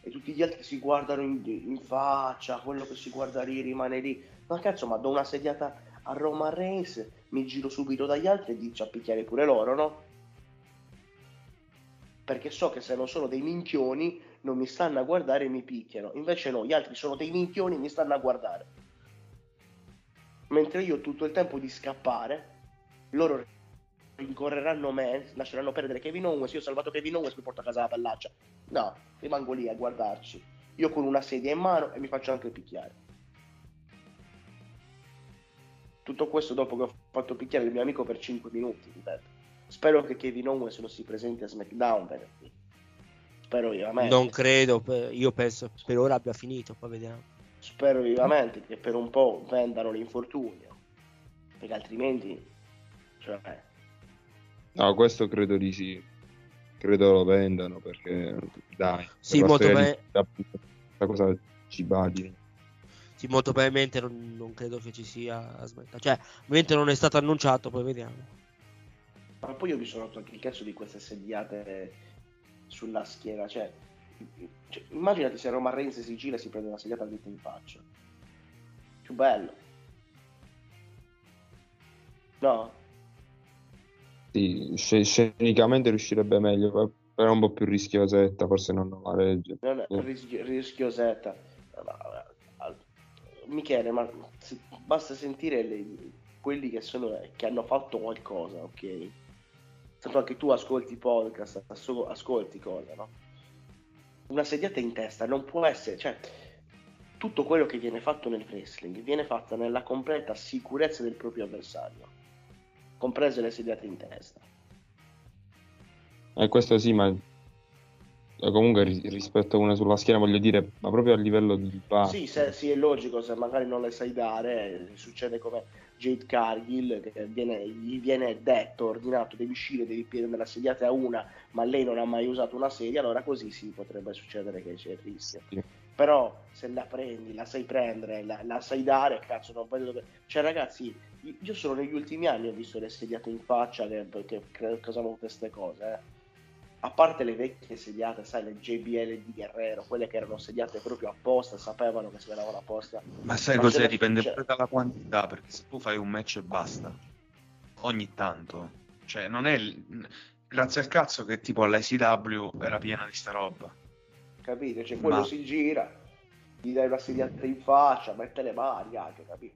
e tutti gli altri si guardano in, in faccia, quello che si guarda lì rimane lì. Ma cazzo, ma do una sediata a Roman Reigns, mi giro subito dagli altri e dico a picchiare pure loro, no? Perché so che se non sono dei minchioni non mi stanno a guardare e mi picchiano. Invece no, gli altri sono dei minchioni e mi stanno a guardare. Mentre io ho tutto il tempo di scappare, loro rincorreranno me, lasceranno perdere Kevin Owens, io ho salvato Kevin Owens, mi porto a casa la pallaccia. No, rimango lì a guardarci. Io con una sedia in mano e mi faccio anche picchiare. Tutto questo dopo che ho fatto picchiare il mio amico per 5 minuti, ripeto. Spero che Kevin Owens non si presenti a SmackDown venerdì. Spero vivamente. Non credo, io penso per ora abbia finito, poi vediamo. Spero vivamente che per un po' vendano l'infortunio. Perché altrimenti... Cioè, No, questo credo di sì. Credo lo vendano perché dai. Sì, la molto bene. questa cosa ci badi. Sì, molto probabilmente non, non credo che ci sia a SmackDown. Cioè, ovviamente non è stato annunciato, poi vediamo. Ma poi io mi sono rotto anche il cazzo di queste sediate sulla schiena. Cioè, cioè, immaginati se Roman Reigns si gira e si prende una sediata dritta in faccia. Più bello. No? Sì, sce- scenicamente riuscirebbe meglio, però- è un po' più rischiosetta, forse non la regge. Non è Eh. rischi- rischiosetta. Michele, ma se- basta sentire le- quelli che sono che hanno fatto qualcosa, ok? Tanto anche tu ascolti podcast, ascolti cose, no? Una sediata in testa non può essere, cioè, tutto quello che viene fatto nel wrestling viene fatto nella completa sicurezza del proprio avversario, comprese le sediate in testa. E questo sì, ma eh, comunque ri- rispetto a una sulla schiena voglio dire, ma proprio a livello di base. Sì, se- sì, è logico, se magari non le sai dare, eh, succede come Jade Cargill, che viene- gli viene detto, ordinato, devi uscire, devi prendere la sediata a una, ma lei non ha mai usato una sedia, allora così sì, potrebbe succedere che c'è il rischio. Sì. Però se la prendi, la sai prendere, la, la sai dare, cazzo, non vedo dove... Cioè ragazzi, io solo negli ultimi anni ho visto le sediate in faccia che, che che causavano queste cose, eh. A parte le vecchie sediate, sai, le JBL di Guerrero, quelle che erano sediate proprio apposta, sapevano che si venivano apposta. Ma sai cos'è? Dipende c'era- pure dalla quantità, perché se tu fai un match e basta, ogni tanto, cioè non è... Grazie al cazzo che tipo all'ICW era piena di sta roba. capito? Cioè quello Ma- si gira, gli dai una sediata in faccia, mette le mani anche, capito?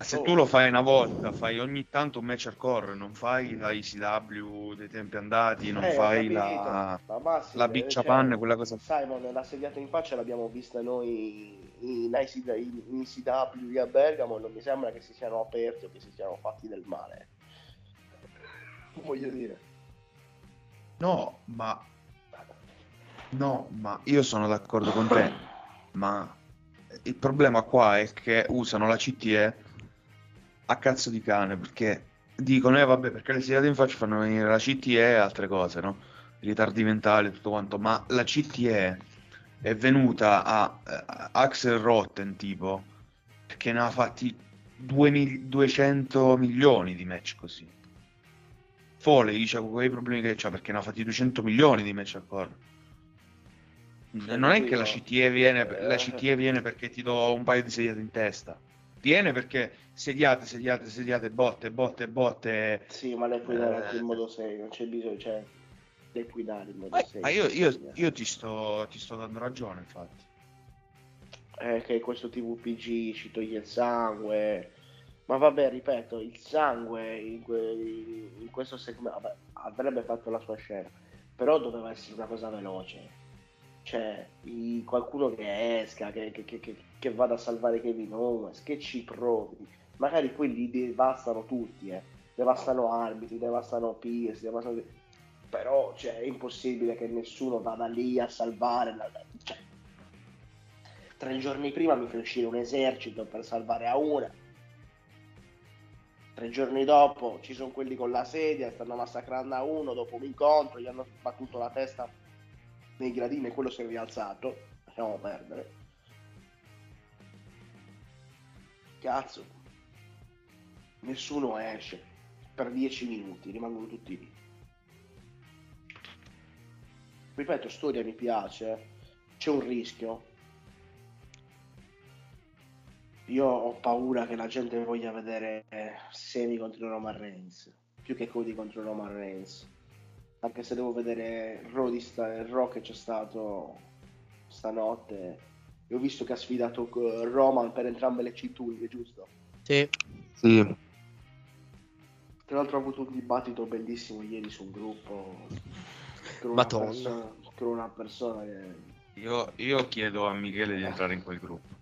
Se tu lo fai una volta, fai ogni tanto un match hardcore, non fai la ICW dei tempi andati, non Eh, fai la, Massi, la eh, bicciapanne, cioè, quella cosa. Simon, la sediata in faccia l'abbiamo vista noi in, IC in, in ICW a Bergamo, non mi sembra che si siano aperti o che si siano fatti del male. [laughs] Voglio dire. No, ma... No, ma io sono d'accordo con te, ma il problema qua è che usano la CTE a cazzo di cane, perché dicono, eh vabbè, perché le sediate in faccia fanno venire la CTE e altre cose, no? Ritardi mentali e tutto quanto, ma la CTE è venuta a, a Axel Rotten, tipo, perché ne ha fatti 2 mil- 200 milioni di match così. Foley dice con quei problemi che c'ha perché ne ha fatti 200 milioni di match ancora. Non è che la CTE viene, la CTE viene perché ti do un paio di sediate in testa. Viene perché sediate, sediate, sediate, botte, botte, botte. Sì, ma le puoi dare anche Eh. in modo serio, non c'è bisogno, cioè, le puoi dare in modo Ma serio. ma io, io- io ti, sto, ti sto dando ragione, infatti. eh, che questo TVPG ci toglie il sangue. Ma vabbè, ripeto, il sangue in, que- in questo segmento vabbè, avrebbe fatto la sua scena, però doveva essere una cosa veloce. Cioè, i- qualcuno che esca, che, che- che- che- che vada a salvare Kevin Owens, che ci provi. Magari poi li devastano tutti, eh. devastano arbitri, devastano Pierce, devastano... però cioè, è impossibile che nessuno vada lì a salvare. la- cioè, Tre giorni prima mi fai uscire un esercito per salvare a una. Tre giorni dopo ci sono quelli con la sedia, stanno massacrando a uno dopo un incontro, gli hanno battuto la testa nei gradini e quello si è rialzato. Lasciamo perdere. Cazzo. Nessuno esce per 10 minuti, rimangono tutti lì. Ripeto, storia mi piace, c'è un rischio. Io ho paura che la gente voglia vedere eh, Semi contro Roman Reigns, più che Cody contro Roman Reigns. Anche se devo vedere Raw, di sta- il Raw che c'è stato stanotte. E ho visto che ha sfidato eh, Roman per entrambe le cinture, giusto? Sì. Sì. Tra l'altro ho avuto un dibattito bellissimo ieri su un gruppo con una, persona, con una persona che... Io, io chiedo a Michele di entrare in quel gruppo.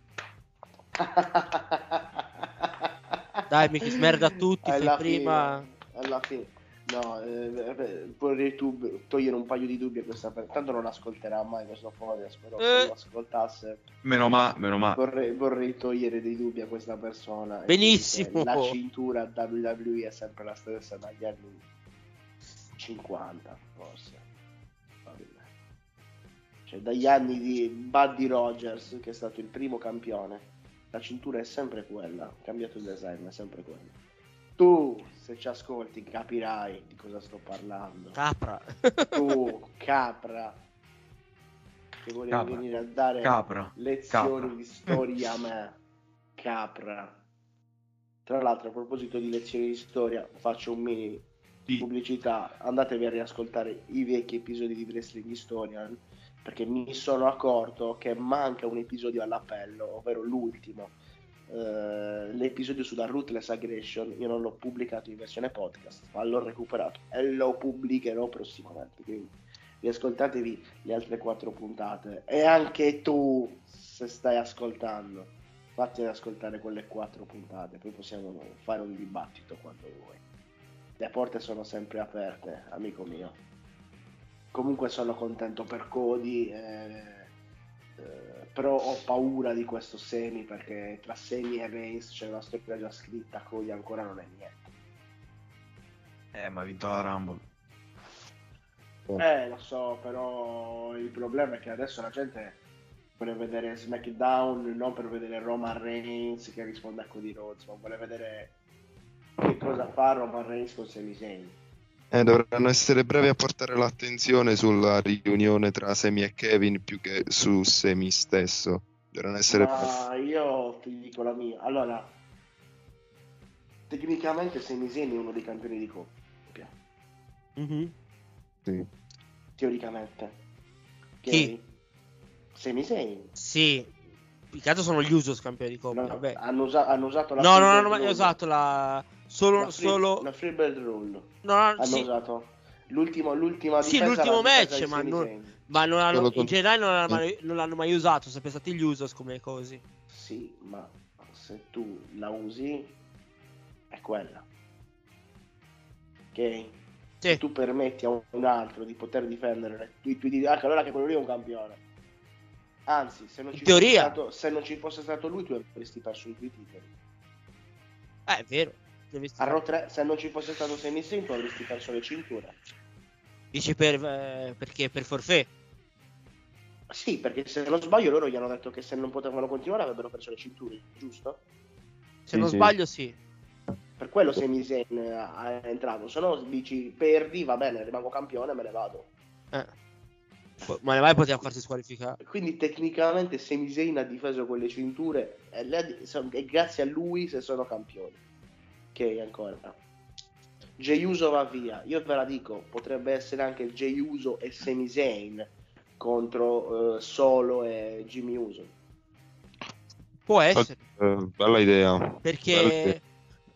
[laughs] Dai, mi smerda tutti, alla prima... alla fine. No, eh, eh, vorrei tu- togliere un paio di dubbi a questa persona. Tanto non ascolterà mai questo podcast, però se Eh. lo ascoltasse Meno ma, meno ma. vorrei, vorrei togliere dei dubbi a questa persona. Benissimo. La cintura WWE è sempre la stessa dagli anni 50, forse. Cioè, dagli anni di Buddy Rogers, che è stato il primo campione, la cintura è sempre quella, cambiato il design, ma è sempre quella. Tu, se ci ascolti, capirai di cosa sto parlando. Capra. Tu, [laughs] capra, che volevi Capra. venire a dare Capra. lezioni Capra. di storia a me. Capra. Tra l'altro, a proposito di lezioni di storia, faccio un mini Sì. pubblicità. Andatevi a riascoltare i vecchi episodi di Wrestling Historian perché mi sono accorto che manca un episodio all'appello, ovvero l'ultimo. Eh, l'episodio sulla Ruthless Aggression io non l'ho pubblicato in versione podcast ma l'ho recuperato e lo pubblicherò prossimamente quindi riascoltatevi le altre quattro puntate. E anche tu se stai ascoltando fatti ascoltare quelle quattro puntate poi possiamo fare un dibattito quando vuoi. Le porte sono sempre aperte amico mio. Comunque sono contento per Cody eh, eh, però ho paura di questo Semi perché tra Semi e Reigns c'è una storia già scritta Cody ancora non è niente Eh, ma ha vinto la Rumble. Eh, lo so, però il problema è che adesso la gente vuole vedere SmackDown non per vedere Roman Reigns che risponde a Cody Rhodes, ma vuole vedere che cosa fa Roman Reigns con Sami Zayn. Eh, dovranno essere bravi a portare l'attenzione sulla riunione tra Semi e Kevin più che su Semi stesso. Dovranno essere Ma io ti dico la mia. Allora, tecnicamente Sami Zayn è uno dei campioni di coppia, Mhm. Sì. teoricamente. Ok? Chi? Sami Zayn. Sì. Piccato sono gli Usos campioni di coppia. No, vabbè. hanno, usa- hanno usato la No, hanno mai Rule. usato la... Solo... la free, solo... la Freebird Rule. No, no, hanno sì. usato l'ultimo, l'ultima Sì, l'ultimo match, ma non-. Ma non hanno, in con- generale non l'hanno, mai, non l'hanno mai usato, sono stati gli Usos come così. Sì, ma se tu la usi è quella. Ok? Sì. Se tu permetti a un altro di poter difendere i tuoi diritti, anche allora che quello lì è un campione. Anzi, se non, In ci teoria. Fosse stato, se non ci fosse stato lui, tu avresti perso i tuoi titoli. Eh, è vero. A Raw 3, se non ci fosse stato Sami Zayn, tu avresti perso le cinture. Dici per, eh, perché per forfè? Sì, perché se non sbaglio loro gli hanno detto che se non potevano continuare avrebbero perso le cinture, giusto? Se Sì, non sì. sbaglio, sì. Per quello Sami Zayn è entrato, se no dici perdi, va bene, rimango campione, me ne vado. Eh. Ma ne mai poteva farsi squalificare. Quindi tecnicamente Sami Zayn ha difeso quelle cinture e, le e grazie a lui se sono campioni. Ok, ancora. Jey Uso va via. Io ve la dico, potrebbe essere anche Jey Uso e Sami Zayn contro eh, Solo e Jimmy Uso. Può essere. Eh, bella idea. Bella Perché idea.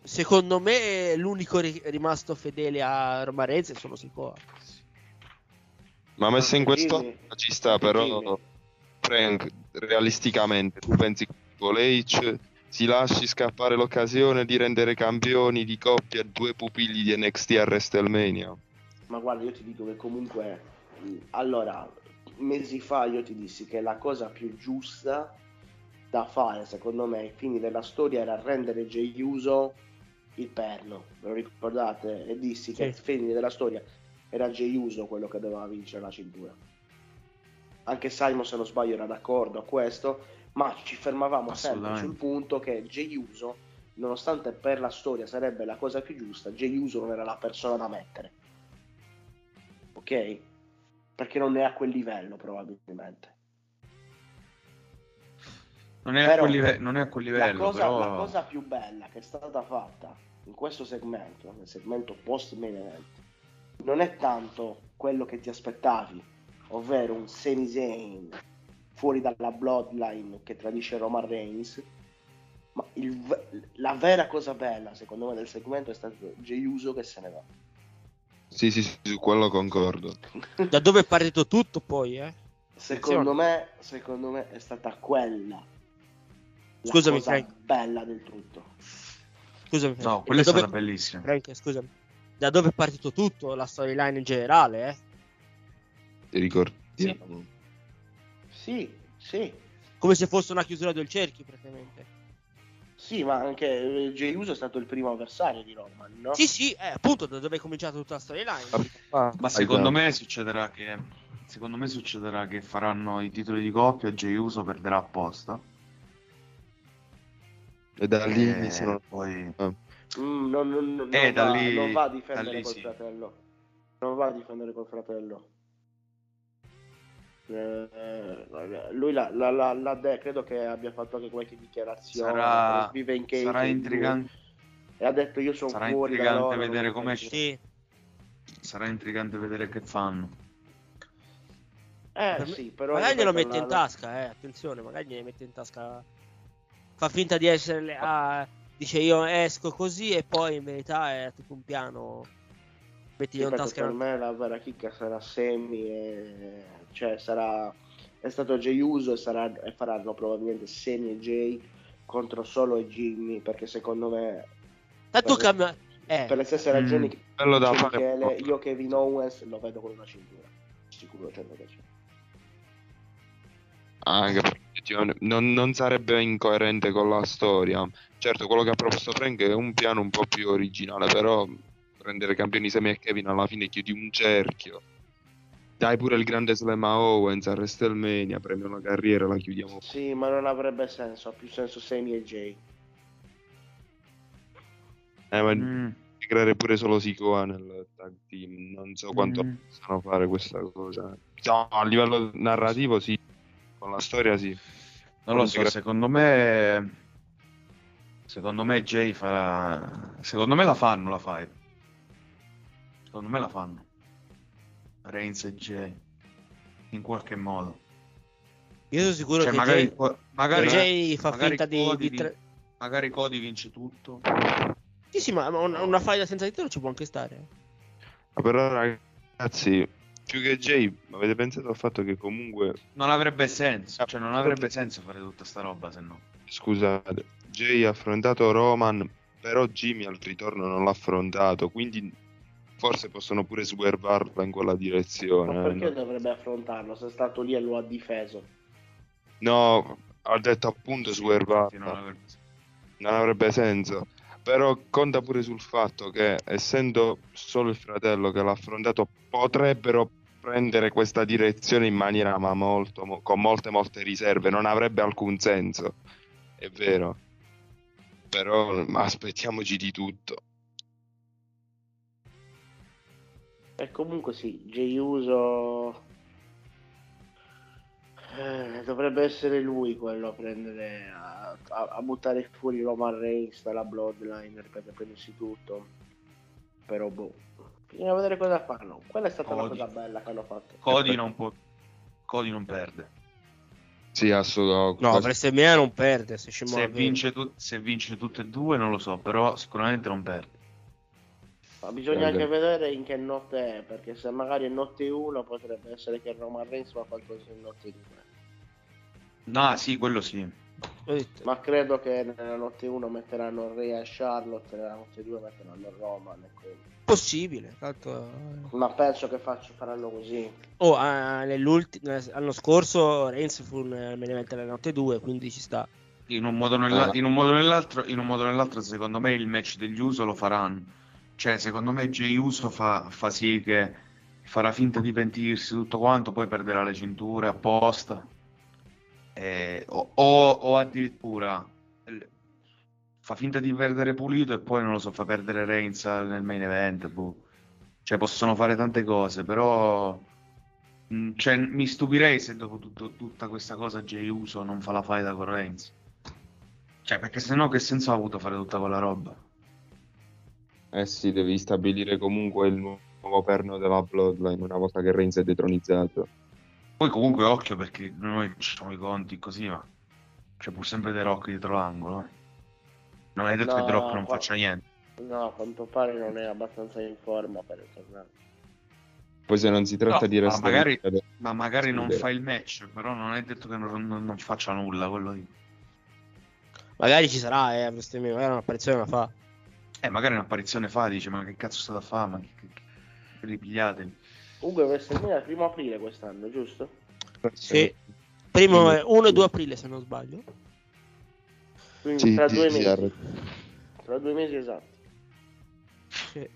secondo me l'unico ri- rimasto fedele a Roma Reigns è solo Sikoa. Ma messo in questo Jimmy. ci sta, però Jimmy. Frank, realisticamente, tu pensi che Triple H si lasci scappare l'occasione di rendere campioni di coppia due pupilli di NXT a WrestleMania? Ma guarda, io ti dico che comunque, allora, mesi fa io ti dissi che la cosa più giusta da fare, secondo me, ai fini della storia era rendere Jey Uso il perno. Ve lo ricordate? E dissi che ai Sì. fini della storia era Jey Uso quello che doveva vincere la cintura. Anche Simon, se non sbaglio, era d'accordo a questo, ma ci fermavamo sempre sul punto che Jey Uso, nonostante per la storia sarebbe la cosa più giusta, Jey Uso non era la persona da mettere. Ok? Perché non è a quel livello, probabilmente. Non è, a Però quel live- non è a quel livello, la, cosa, però... la cosa più bella che è stata fatta in questo segmento, nel segmento post main event, non è tanto quello che ti aspettavi, ovvero un Sami Zayn fuori dalla bloodline che tradisce Roman Reigns, ma il la vera cosa bella secondo me del segmento è stato Jey Uso che se ne va. Sì, sì, sì, su quello concordo. Da dove è partito tutto poi, eh? Secondo me, secondo me è stata quella la Scusami, cosa Frank. bella del tutto. Scusami. No, Frank. quella è stata dove- bellissima. Frank, scusami. Da dove è partito tutto? La storyline in generale, eh? Ti ricordi? Sì, sì. Come se fosse una chiusura del cerchio, praticamente. Sì, ma anche eh, Jey Uso è stato il primo avversario di Roman, no? Sì, sì, eh, appunto, da dove è cominciata tutta la storyline. Ma secondo me succederà che secondo me succederà che faranno i titoli di coppia e Jey Uso perderà apposta. E da lì E iniziano... poi Mm, non, non- non Eh, da va, lì- non va a difendere lì col sì. fratello. Non va a difendere col fratello. Eh, lui l'ha, l'ha- l'ha- l'ha de- credo che abbia fatto anche qualche dichiarazione. sarà, vive in case sarà intrigante, E ha detto io sono sarà fuori intrigante loro, vedere come Sì. sarà intrigante vedere che fanno. Eh Per sì, però... magari glielo mette la- in tasca, eh, attenzione, magari glielo mette in tasca. Fa finta di essere. le- ah, dice io esco così e poi in verità è tipo un piano. Mettiglielo in Ripeto, tasca. per me la vera chicca sarà Sammy e... cioè sarà è stato Jay Uso e, sarà... e faranno probabilmente Sammy e Jay contro solo e Jimmy perché secondo me Tanto per- cambia. Eh, per le stesse Mm, ragioni che bello da dicevi fare che le- poco. io Kevin Owens lo vedo con una cintura sicuro 100% Anche perché non, non sarebbe incoerente con la storia. Certo, quello che ha proposto Frank è un piano un po' più originale, però prendere campioni Semi e Kevin alla fine chiudi un cerchio. Dai pure il grande slam a Owens a WrestleMania, premio una carriera, la chiudiamo. sì ma non avrebbe senso ha più senso Sammy e Jay Eh, ma Mm, integrare pure solo Sikoa nel tag team, non so quanto Mm. possano fare questa cosa. No, a livello narrativo sì, con la storia sì. non lo so, secondo me secondo me Jay farà secondo me la fanno la fight. Secondo me la fanno. Reigns e Jay in qualche modo. io sono sicuro Cioè, che magari, Jay, magari, Jay fa magari finta di, Cody di tra- magari Cody vince tutto. Sì, sì, ma una, una faida senza titolo ci può anche stare. Ma però ragazzi, più che Jay, avete pensato al fatto che comunque, Non avrebbe senso, cioè non avrebbe senso fare tutta sta roba se no. scusate, Jay ha affrontato Roman, però Jimmy al ritorno non l'ha affrontato, quindi forse possono pure swervarla in quella direzione. ma perché no? dovrebbe affrontarlo se è stato lì e lo ha difeso No, ha detto appunto swervarla. non avrebbe senso. non avrebbe senso. Però conta pure sul fatto che, essendo solo il fratello che l'ha affrontato, potrebbero prendere questa direzione in maniera ma molto, mo- con molte, molte riserve. Non avrebbe alcun senso. È vero. Però ma aspettiamoci di tutto. E comunque sì, Jey Uso eh, dovrebbe essere lui quello a prendere a, a- a buttare fuori Roman Reigns dalla Bloodline per prendersi tutto. Però boh, bisogna vedere cosa fanno. Quella è stata una Cody. cosa bella che hanno fatto. Cody non può Cody non perde. Sì, assolutamente. No, WrestleMania non perde. Se, Se vince, tu- se vince tutte e due non lo so, però sicuramente non perde. Ma bisogna anche vedere in che notte è, perché se magari è notte 1 potrebbe essere che Roman Reigns fa qualcosa in notte 2. No, sì, quello sì. Ma credo che nella notte 1 metteranno Rhea e Charlotte, nella notte 2 metteranno Roman e quello. possibile. Tanto, eh. Ma penso che faccio, faranno così. Oh, ah, l'anno scorso Reigns fu un main event nella notte 2, quindi ci sta. In un, modo nella- in un modo o nell'altro, in un modo o nell'altro, secondo me il match degli Uso lo faranno. Cioè, secondo me Jey Uso fa, fa sì che farà finta di pentirsi tutto quanto, poi perderà le cinture apposta. Eh, o, o- o addirittura fa finta di perdere pulito e poi non lo so, fa perdere Reigns nel main event. boh. Cioè, possono fare tante cose, però. mh, Cioè, mi stupirei se dopo tutto- tutta questa cosa Jey Uso non fa la faida con Reigns. Cioè, perché sennò che senso ha avuto fare tutta quella roba? Eh sì, devi stabilire comunque il nuovo perno della Bloodline una volta che Reigns è detronizzato. Poi comunque occhio perché noi facciamo i conti così, ma c'è pur sempre The Rock dietro l'angolo. Non è detto No, che The Rock non qua- faccia niente. No, a quanto pare non è abbastanza in forma per tornare. Poi se non si tratta No, di ma restare magari, ma magari non fa il match, però non è detto che non, non- non faccia nulla, quello lì. Magari ci sarà, eh, WrestleMania, magari un'apparizione la fa. Eh, magari un'apparizione fa, dice, ma che cazzo state a fare? Ma che, che, che ripigliatevi? Comunque WrestleMania è il primo aprile quest'anno, giusto? Sì. Primo è 1 e 2 aprile, se non sbaglio. Quindi Sì, tra due mesi. Tra due mesi esatti. Sì.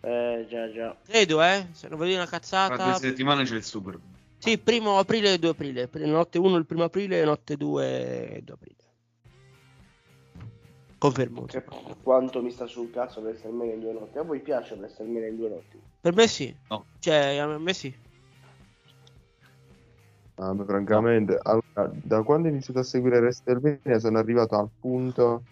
Eh già già. Credo, eh, se non dire una Tra cazzata. due settimane c'è il Super. Sì, primo aprile e 2 aprile. Pr- Notte 1 il primo aprile e notte 2 il 2 aprile. Confermo. Che- quanto mi sta sul cazzo WrestleMania in due notti. A voi piace WrestleMania in due notti? Per me sì. No. Cioè, a me sì. Ah, ma francamente, allora, da quando ho iniziato a seguire WrestleMania sono arrivato al punto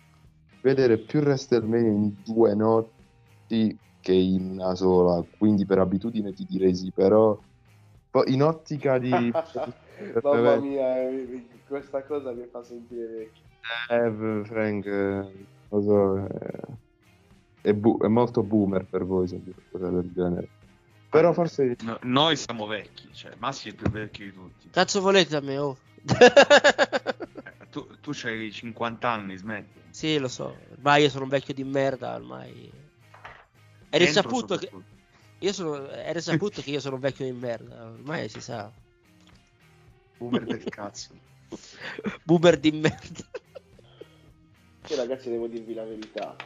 di vedere più WrestleMania in due notti che in una sola, quindi per abitudine ti direi sì, però in ottica di... [laughs] Mamma mia, eh, questa cosa mi fa sentire vecchio. Eh, Frank, eh, lo so, eh, è, bu- è molto boomer per voi sentire cose del genere. Però forse No- noi siamo vecchi, cioè Massi è il più vecchio di tutti. Cazzo volete da me, oh. Eh, Tu, tu c'hai 50 anni, smetti. sì, lo so. Ormai io sono un vecchio di merda, ormai. È risaputo che... Io sono... È risaputo che io sono un vecchio di merda, ormai si sa. Boomer del cazzo. [laughs] Boomer di merda. Io ragazzi devo dirvi la verità.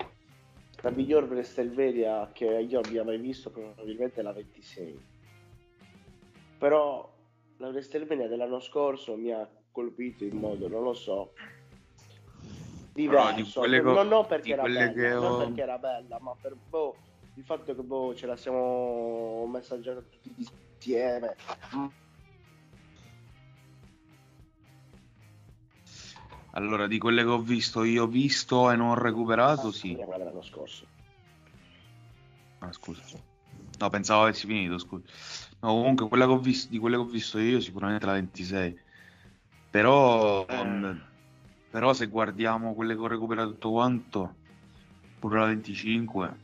La miglior WrestleMania che io abbia mai visto probabilmente è la 26. Però la WrestleMania dell'anno scorso mi ha colpito in modo, non lo so, Però di diverso. quelle non, co- non perché di bella, che non ho- perché era bella, ma per boh, il fatto che boh, ce la siamo messaggiata tutti insieme. Allora, di quelle che ho visto, io ho visto e non ho recuperato, sì. Quella dell'anno scorso. Ah, scusa. No, pensavo avessi finito, scusa. No, comunque, quella che ho visto, di quelle che ho visto io, sicuramente la 26. Però, Eh. però se guardiamo quelle che ho recuperato tutto quanto, pure la 25,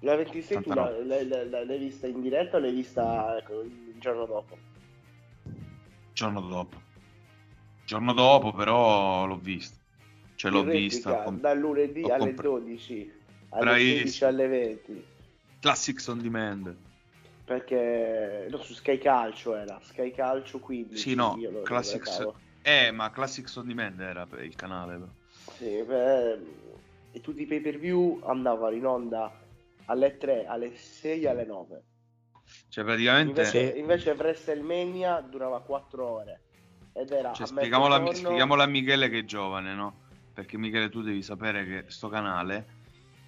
La 26 tu Tanta la- l'hai, l'hai- vista in diretta o l'hai vista ecco, il giorno dopo? giorno dopo. Giorno dopo, però, l'ho vista. Cioè, l'ho vista. com- dal lunedì alle compra- 12 alle Bravissimo. 16 alle 20 Classics on demand. perché no, su Sky Calcio era Sky Calcio 15 Sì, no, Classics... Eh, ma Classics on demand era il canale, però. Sì, beh, e tutti i pay per view andavano in onda alle 3 alle 6 alle 9 Cioè, praticamente... invece, invece WrestleMania durava 4 ore ed era Cioè, a spieghiamola, a- spieghiamola a Michele che è giovane, no? Perché Michele tu devi sapere che sto canale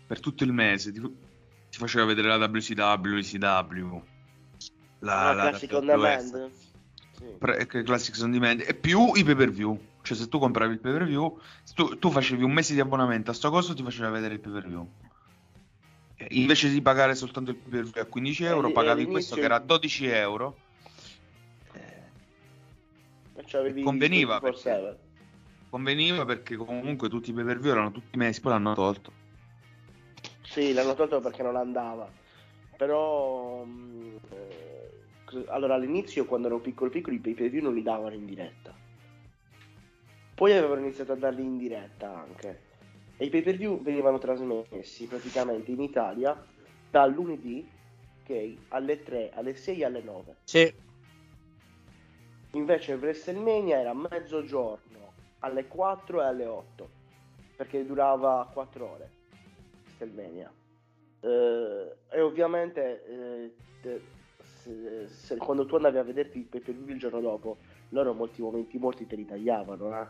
per tutto il mese ti, ti faceva vedere la WCW, l'ICW, la, Ah, la Classic on Demand Sì. pre- che Classics on Demand e più i pay per view. Cioè, se tu compravi il pay per view, tu, tu facevi un mese di abbonamento a sto coso, ti faceva vedere il pay per view. Invece di pagare soltanto il pay per view a 15 euro, e pagavi all'inizio- questo che era 12 euro. C'avevi Conveniva, 24/7. Conveniva perché comunque tutti i pay per view erano tutti mesi, poi l'hanno tolto. Sì, l'hanno tolto perché non andava. Però mh, eh, allora all'inizio quando ero piccolo piccolo i pay per view non li davano in diretta. Poi avevano iniziato a darli in diretta anche. E i pay per view venivano trasmessi praticamente in Italia dal lunedì ok, alle 3, alle 6 e alle 9. Sì. Invece WrestleMania era mezzogiorno, alle 4 e alle 8, perché durava 4 ore. WrestleMania. Eh, e ovviamente eh, te- se- se- quando tu andavi a vederti il pay per view il giorno dopo, loro molti momenti morti te li tagliavano, eh.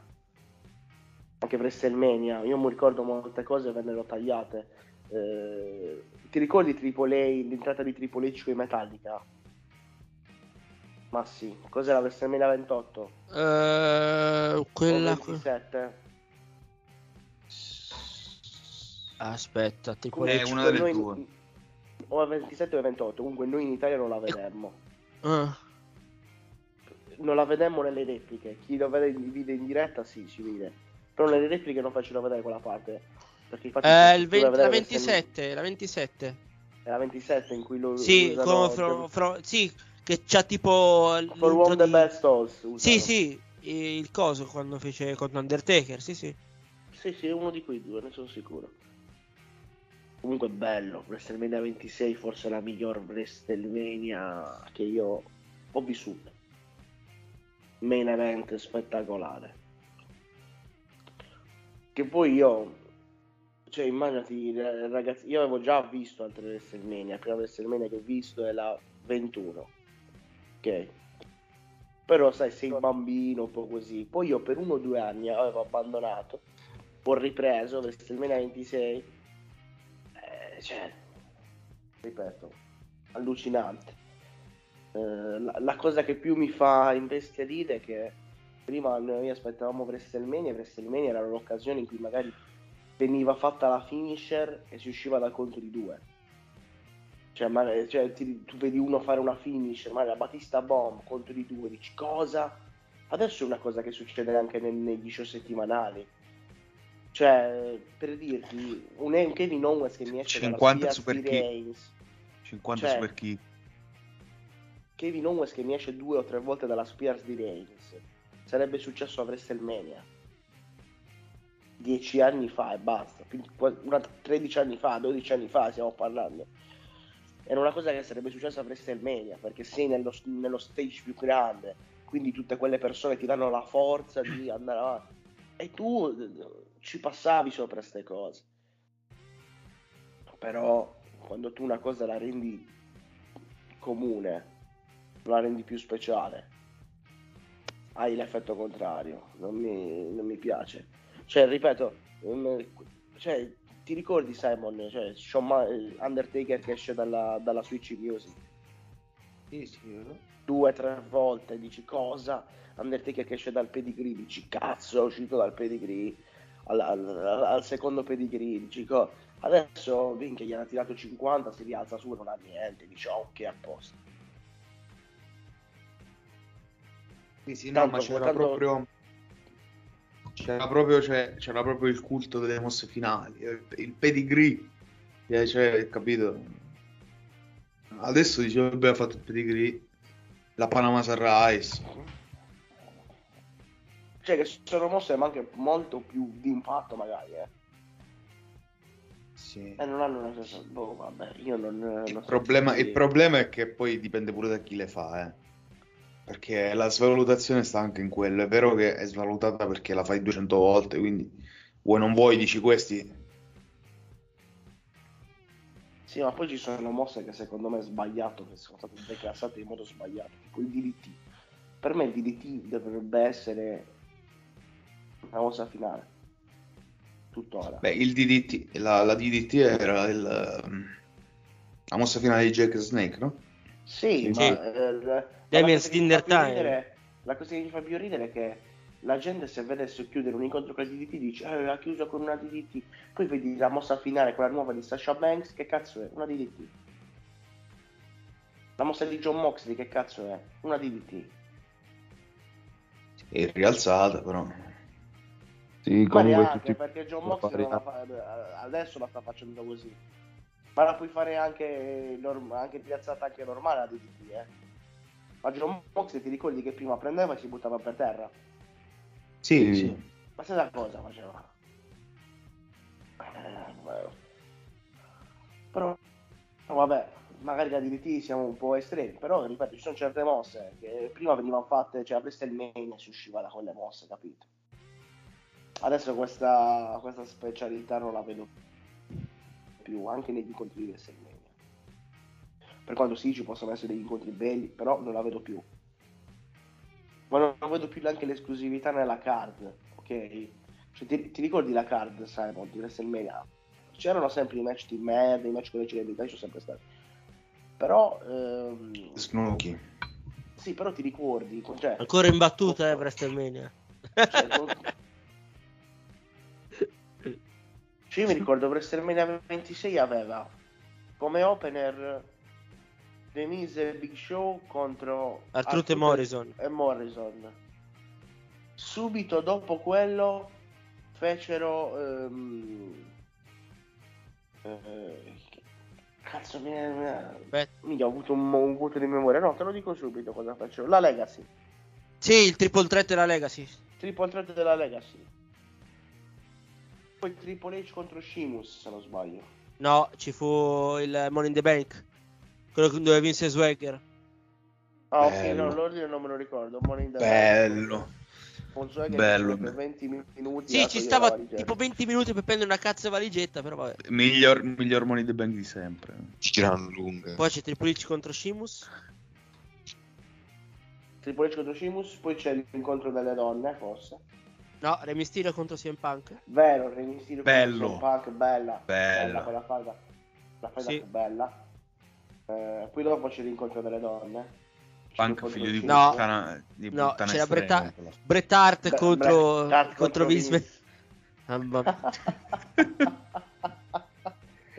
Anche WrestleMania, io mi ricordo molte cose vennero tagliate. Eh, ti ricordi Triple A, l'entrata di Triple H con Metallica? Ma sì, cos'era WrestleMania 28? Eh, quella. O 27? Aspetta, tipo Comunque, È una delle noi- due. O 27 o 28, comunque noi in Italia non la vedemmo. Ah, Non la vedemmo nelle repliche. Chi lo vede in video in diretta sì, si vede. Però nelle repliche non faccio vedere quella parte. Perché infatti eh, il tu vai a 20 la vedere 27, la 27. È la 27 in cui lo Sì, usano con- fro- sì, che c'ha tipo for one the di- best house. usano. Sì, sì, il coso quando fece contro Undertaker, sì, sì. Sì, sì, è uno di quei due, ne sono sicuro. Comunque bello, WrestleMania 26 forse la miglior WrestleMania che io ho vissuto. Main event spettacolare. Che poi io, cioè immaginati eh, ragazzi, io avevo già visto altre WrestleMania, la prima WrestleMania che ho visto è la 21. Ok. Però sai, sei un bambino, un po' così. Poi io per uno o due anni avevo abbandonato, poi ho ripreso WrestleMania 26. Eh, cioè, ripeto, allucinante. Eh, la, la cosa che più mi fa imbestialire è che prima noi aspettavamo WrestleMania WrestleMania era l'occasione in cui magari veniva fatta la finisher e si usciva dal conto di due. Cioè, ma- cioè, ti- tu vedi uno fare una finisher, magari la Batista Bomb, conto di due, dici cosa? Adesso è una cosa che succede anche nel- negli show settimanali. Cioè, per dirti, un, un Kevin Owens che mi esce dalla 50 Spears super. Reigns, 50 Cioè, super kick. Kevin Owens che mi esce due o tre volte dalla Spears di Reigns, sarebbe successo a WrestleMania. Dieci anni fa e basta, quindi qua- una- 13 anni fa, 12 anni fa stiamo parlando. Era una cosa che sarebbe successa a WrestleMania, perché sei nello, nello stage più grande, quindi tutte quelle persone ti danno la forza di andare avanti. E tu ci passavi sopra queste cose. Però quando tu una cosa la rendi comune, la rendi più speciale, hai l'effetto contrario. Non mi, non mi piace. Cioè, ripeto, cioè, ti ricordi Simon, cioè, Shawn Ma- Undertaker che esce dalla, dalla Switch Music? Sì, sì. Due, tre volte dici cosa? Undertaker che esce dal pedigree, dici cazzo, è uscito dal pedigree. Al, al- al secondo pedigree, dici co- Adesso Vince gli hanno tirato 50, si rialza su e non ha niente, dice "Oh, ok a posto. Sì, sì, no, Tanto- ma c'era tanto- proprio. C'era proprio, cioè, c'era proprio il culto delle mosse finali, eh, il pedigree, eh, cioè, capito? Adesso dice, vabbè, ha fatto il pedigree, la Panama Sunrise. Cioè che sono mosse ma anche molto più di impatto magari, eh. Sì. E non hanno una cosa. Boh, vabbè, io non. non Il so problema, che il problema è che poi dipende pure da chi le fa, eh. Perché la svalutazione sta anche in quello. È vero che è svalutata perché la fai 200 volte, quindi vuoi non vuoi, dici questi. Sì, ma poi ci sono mosse che secondo me è sbagliato, che sono state declassate in modo sbagliato, tipo il DDT. Per me il DDT dovrebbe essere la mossa finale. Tuttora. Beh, il DDT, la, la DDT era il, la mossa finale di Jake Snake, no? Sì, Sì. ma eh, la, Damian's cosa che mi fa Dinner più Time. ridere- la cosa che mi fa più ridere è che la gente se vedesse chiudere un incontro con il DDT dice eh, ha chiuso con una DDT, poi vedi la mossa finale, quella nuova di Sasha Banks, che cazzo è? Una DDT. La mossa di John Moxley, che cazzo è? Una DDT. È rialzata, però. Sì, Ma comunque neanche tutti perché John Moxley la fa- adesso la sta facendo così. Ma la puoi fare anche, norm- anche piazzata anche normale la DDT, eh. Ma John Moxley ti ricordi che prima prendeva e si buttava per terra? Sì, sì. Ma stessa cosa faceva. Eh. Però, vabbè, magari da DDT siamo un po' estremi, però ripeto, ci sono certe mosse che prima venivano fatte, cioè a WrestleMania si usciva da quelle mosse, capito? Adesso questa, questa specialità non la vedo più, anche negli incontri di WrestleMania. Per quanto sì, ci possono essere degli incontri belli, però non la vedo più. Ma non, non vedo più neanche l'esclusività nella card, ok? Cioè, ti, ti ricordi la card, Simon, di WrestleMania? C'erano sempre i match di merda, i match con le celebrità, ci sono sempre stati. Però, ehm, Snooki. sì, però ti ricordi, cioè, Ancora in battuta, eh, WrestleMania. cioè, con- Cioè, io mi ricordo WrestleMania 26 aveva come opener The Miz e Big Show contro Artruth e Morrison. e Morrison. Subito dopo quello fecero ehm, eh, cazzo mi, mi, Beh, mi ho avuto un, un vuoto di memoria. No, te lo dico subito cosa fecero. La Legacy. sì, il triple threat della Legacy. Triple threat della Legacy. Poi Triple H contro Sheamus, se non sbaglio. No, ci fu il Money in the Bank. Quello dove vinse Swagger. Ah, ok, Bello. no, l'ordine non me lo ricordo. Money in the Bello. Bank. Con Swagger Bello. per 20 minuti. Sì, ci stava tipo 20 minuti per prendere una cazzo di valigetta, però vabbè. Miglior, miglior money the bank di sempre. Gran lunga. Poi c'è Triple H contro Sheamus. Triple H contro Sheamus, poi c'è l'incontro delle donne, forse. No, Re Mysterio contro CM Punk. Vero, Mysterio Bello. contro CM Punk, bella. Bella. Bella quella. La faida Sì. bella. Eh, poi dopo c'è l'incontro delle donne. Punk Contro figlio di Sheamus. No. puttana, di No, puttana c'era estrema, Bret, Hart contro, Bret Hart contro Vince Vince. McMahon. [laughs]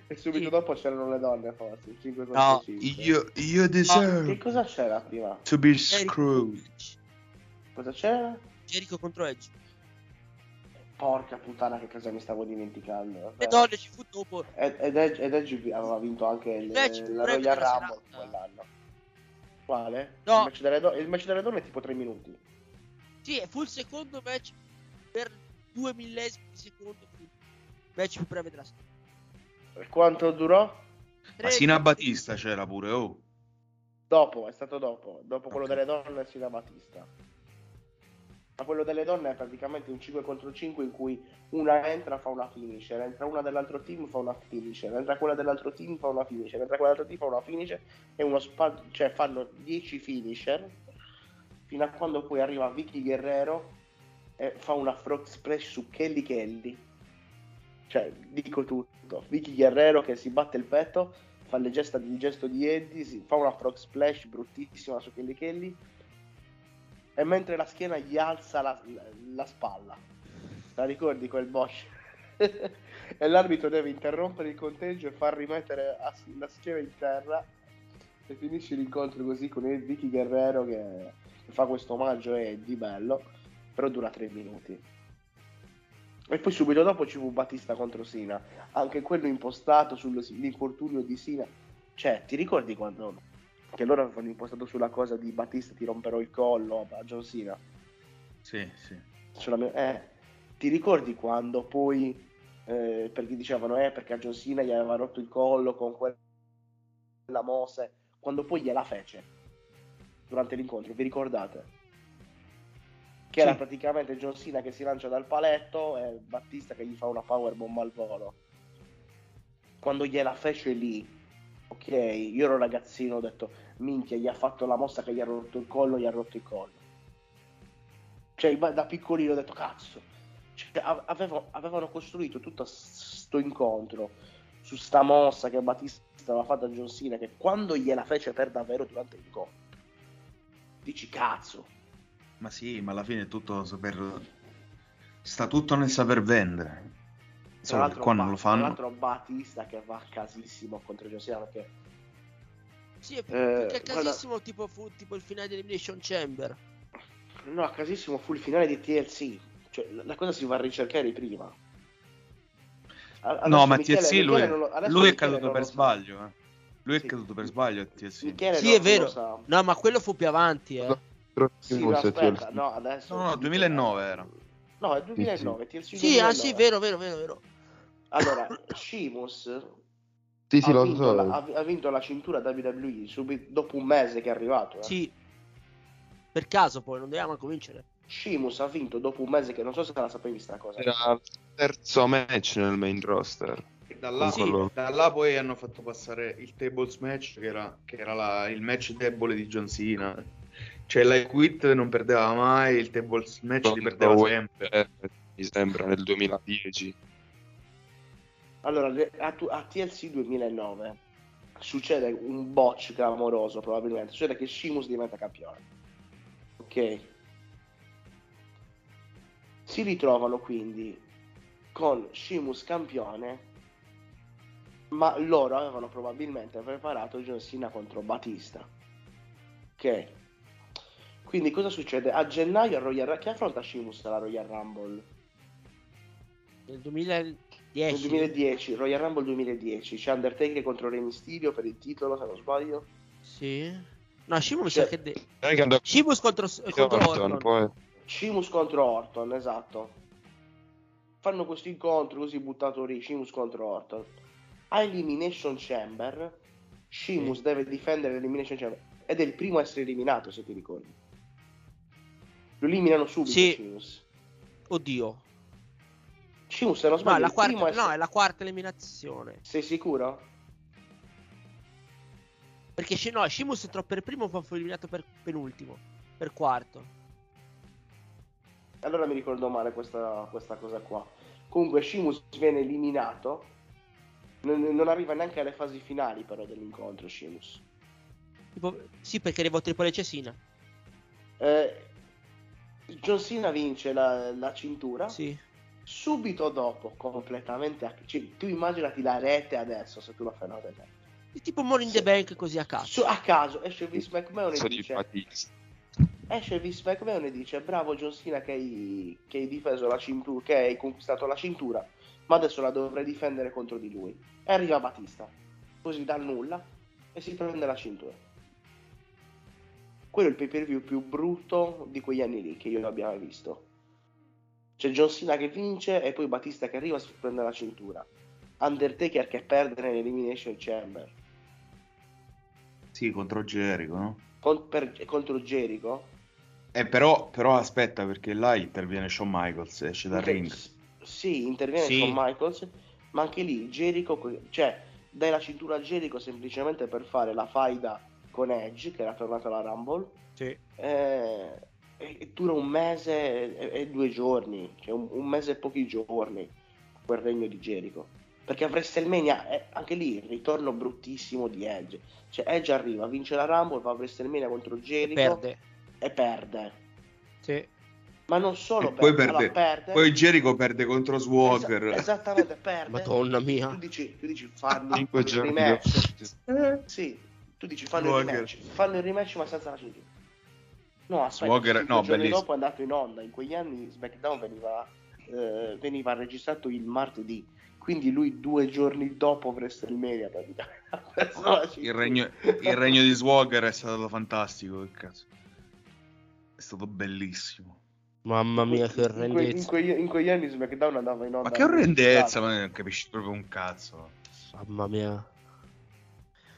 e subito Sì. dopo c'erano le donne, forse. 5 contro No, 5. Io, io deserve Che cosa c'era prima? to be screwed. Cosa c'era? Jericho contro Edge. Porca puttana, che cosa mi stavo dimenticando. Le donne ci fu dopo. Ed, ed Edge, ed Edge aveva vinto anche il, la Royal Rumble serata. quell'anno. Quale? No. Il match, delle do- il match delle donne è tipo 3 minuti. Sì, e fu il secondo match per due millesimi di secondo. Il match più breve della storia. E quanto durò? Ma Sina Battista c'era pure, oh. Dopo, è stato dopo. Dopo quello Ok. delle donne si da Battista. Ma quello delle donne è praticamente un 5 contro 5 in cui una entra fa una finisher, entra una dell'altro team fa una finisher, entra quella dell'altro team fa una finisher, entra quella dell'altro team fa una finisher e uno spa- cioè fanno 10 finisher fino a quando poi arriva Vicky Guerrero e fa una frog splash su Kelly Kelly. Cioè, dico tutto. Vicky Guerrero che si batte il petto, fa le gesta, il gesto di Eddie, fa una frog splash bruttissima su Kelly Kelly e mentre la schiena gli alza la, la- la spalla. La ricordi quel Bosch? [laughs] e l'arbitro deve interrompere il conteggio e far rimettere a- la schiena in terra e finisce l'incontro così con il Vicky Guerrero che, che fa questo omaggio a Eddie bello, però dura tre minuti. E poi subito dopo ci fu Battista contro Sina, anche quello impostato sull'infortunio di Sina. Cioè, ti ricordi quando che loro avevano impostato sulla cosa di Battista ti romperò il collo a John Cena? Sì, sì. Mia- eh, ti ricordi quando poi eh, perché dicevano eh perché a John Cena gli aveva rotto il collo con quella mose quando poi gliela fece durante l'incontro vi ricordate? che era Sì. praticamente John Cena che si lancia dal paletto e Battista che gli fa una powerbomb al volo quando gliela fece lì ok io ero ragazzino ho detto minchia gli ha fatto la mossa che gli ha rotto il collo gli ha rotto il collo. Cioè da piccolino ho detto cazzo. Cioè, avevo- avevano costruito tutto sto incontro su sta mossa che Battista aveva fatto a John Cena che quando gliela fece per davvero durante l'incontro dici cazzo. Ma sì, ma alla fine è tutto saper... Sta tutto nel saper vendere. Tra Solo che l'altro, qua non lo tra fanno. l'altro Battista che va a casissimo contro John Cena perché Sì, è Eh, più che guarda- casissimo tipo fu tipo il finale di Elimination Chamber. no a casissimo fu il finale di TLC cioè la la cosa si va a ricercare prima A- No, adesso ma Michele- TLC Michele lui, lo- adesso lui è caduto per sbaglio. eh. Lui è Sì. caduto per sbaglio a TLC. Michele Sì, è vero. No, ma quello fu più avanti, eh. Sì, aspetta, TLC. no, adesso... No, no, 2009 era. No, è 2009, TLC Sì, 2009. ah, sì, vero, vero, vero, vero. Allora, Sheamus Sì, sì, ha, vinto so. la, ha, ha vinto la cintura WWE subito dopo un mese che è arrivato. eh. Sì. Per caso poi, non dobbiamo cominciare. Sheamus ha vinto dopo un mese che non so se la sapevi sta cosa. Era il terzo match nel main roster. E da là, Sì. da là poi hanno fatto passare il tables match che era, che era la- il match debole di John Cena. Cioè la quit non perdeva mai, il tables match li perdeva sempre. eh, mi sembra nel 2010. Allora, a, a TLC 2009 succede un botch clamoroso probabilmente, succede che Shimus diventa campione. Ok. Si ritrovano quindi con Shimus campione, ma loro avevano probabilmente preparato John Cena contro Batista. Ok. Quindi cosa succede? A gennaio a Royal Rumble, chi affronta Shimus alla Royal Rumble? Nel 2000 10. 2010, Royal Rumble 2010, c'è Undertaker contro Re Mysterio per il titolo, se non sbaglio. Sì. No, Shimus cioè, che de- Shimus contro, contro Orton. Orton Shimus contro Orton, esatto. Fanno questo incontro così buttato lì, Shimus contro Orton. A Elimination Chamber, Shimus sì. deve difendere l'Elimination Chamber ed è il primo a essere eliminato, se ti ricordi. Lo eliminano subito sì. Shimus. Oddio, Sheamus, se non No, sbaglio, è la quarta, essere- no, è la quarta eliminazione. Sei sicuro? Perché She- no, Sheamus entrò per primo, poi fu eliminato per penultimo. Per quarto. Allora mi ricordo male questa, questa cosa qua. Comunque Sheamus viene eliminato. Non, non arriva neanche alle fasi finali però dell'incontro Sheamus. Tipo- sì, perché arrivò Triple H Cena. Eh, John Cena vince la, la cintura. Sì. Subito dopo, completamente a... cioè, tu immaginati la rete adesso se tu la fai una rete. Tipo Money in the Bank così a caso. Su- a caso esce Vince McMahon e dice esce Vince McMahon e dice bravo John Cena che hai, che hai difeso la cintura che hai conquistato la cintura ma adesso la dovrai difendere contro di lui. E arriva Batista così dal nulla e si prende la cintura. Quello è il pay per view più brutto di quegli anni lì che io abbia mai visto c'è John Cena che vince e poi Batista che arriva e si prende la cintura Undertaker che perde nell'Elimination Chamber Sì, contro Jericho, no? Con- per- contro Jericho Eh, però, però aspetta, perché là interviene Shawn Michaels, esce dal Inter- ring. Sì, interviene Sì. Shawn Michaels, ma anche lì Jericho, cioè dai la cintura a Jericho semplicemente per fare la faida con Edge, che era tornato alla Rumble, Sì. eh, e, e dura un mese e, e due giorni, cioè un, un mese e pochi giorni quel regno di Jericho. Perché a WrestleMania è anche lì il ritorno bruttissimo di Edge. Cioè Edge arriva, vince la Rumble, va a WrestleMania contro Jericho Perde. e perde. Sì. Ma non solo E poi perde, perde, allora perde. poi Jericho perde contro Swagger. Esa- esattamente, perde. Madonna mia. Tu dici, tu dici fanno il rematch. Sì, tu dici fanno il Swagger. rematch. Fanno il rematch ma senza la cintura. No, aspetta, Swagger- no, giorni bellissimo. dopo è andato in onda. In quegli anni SmackDown veniva, eh, veniva registrato il martedì. Quindi lui due giorni dopo WrestleMania praticamente Il regno, il regno di Swagger è stato fantastico, che cazzo. È stato bellissimo. Mamma mia, che In, que- in orrendezza. quegli, in quegli anni SmackDown andava in onda. Ma che orrendezza, ma non capisci proprio un cazzo. Mamma mia.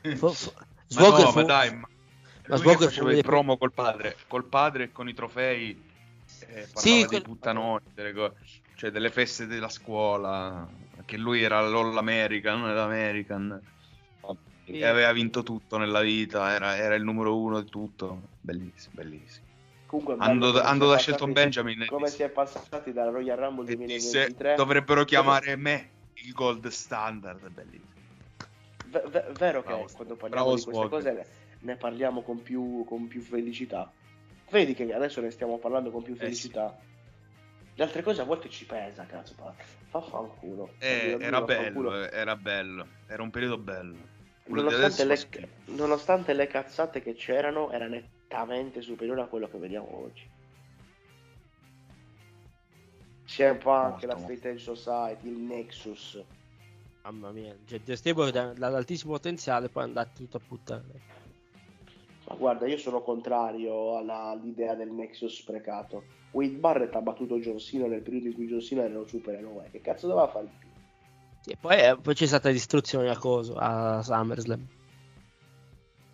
[laughs] Fu- fu- Ma Swagger no, fu- ma dai, ma ma fu faceva dei promo col padre, col padre e con i trofei, eh, parlava Sì, quel- puttanoni, delle co- cioè delle feste della scuola, che lui era l'All American, l'American, Sì. e aveva vinto tutto nella vita, era, era il numero uno di tutto, bellissimo, bellissimo. Comunque, Andò, andò da Shelton Benjamin e Come disse- si è passati dalla Royal Rumble e disse 2023 dovrebbero chiamare me il gold standard, bellissimo. Ve- ve- vero che Bravo, quando parliamo bravo di queste Swagger. cose ne, parliamo con più, con più felicità. Vedi che adesso ne stiamo parlando con più Eh, felicità. Le altre cose a volte ci pesa, cazzo. Fa, fa fanculo. Eh, era fanculo. bello, eh, era bello, era un periodo bello. Nonostante le, nonostante le cazzate che c'erano, era nettamente superiore a quello che vediamo oggi. Punk, Molto, la. Straight Edge Society, il Nexus. Mamma mia, cioè, Stable da- dall'altissimo potenziale poi è andato tutto a puttane. Ma guarda, io sono contrario alla- all'idea del Nexus sprecato. Wade Barrett ha battuto John Cena nel periodo in cui John Cena era un supereroe. Che cazzo doveva fare di più? Sì, e poi, eh, poi c'è stata distruzione a coso, a SummerSlam.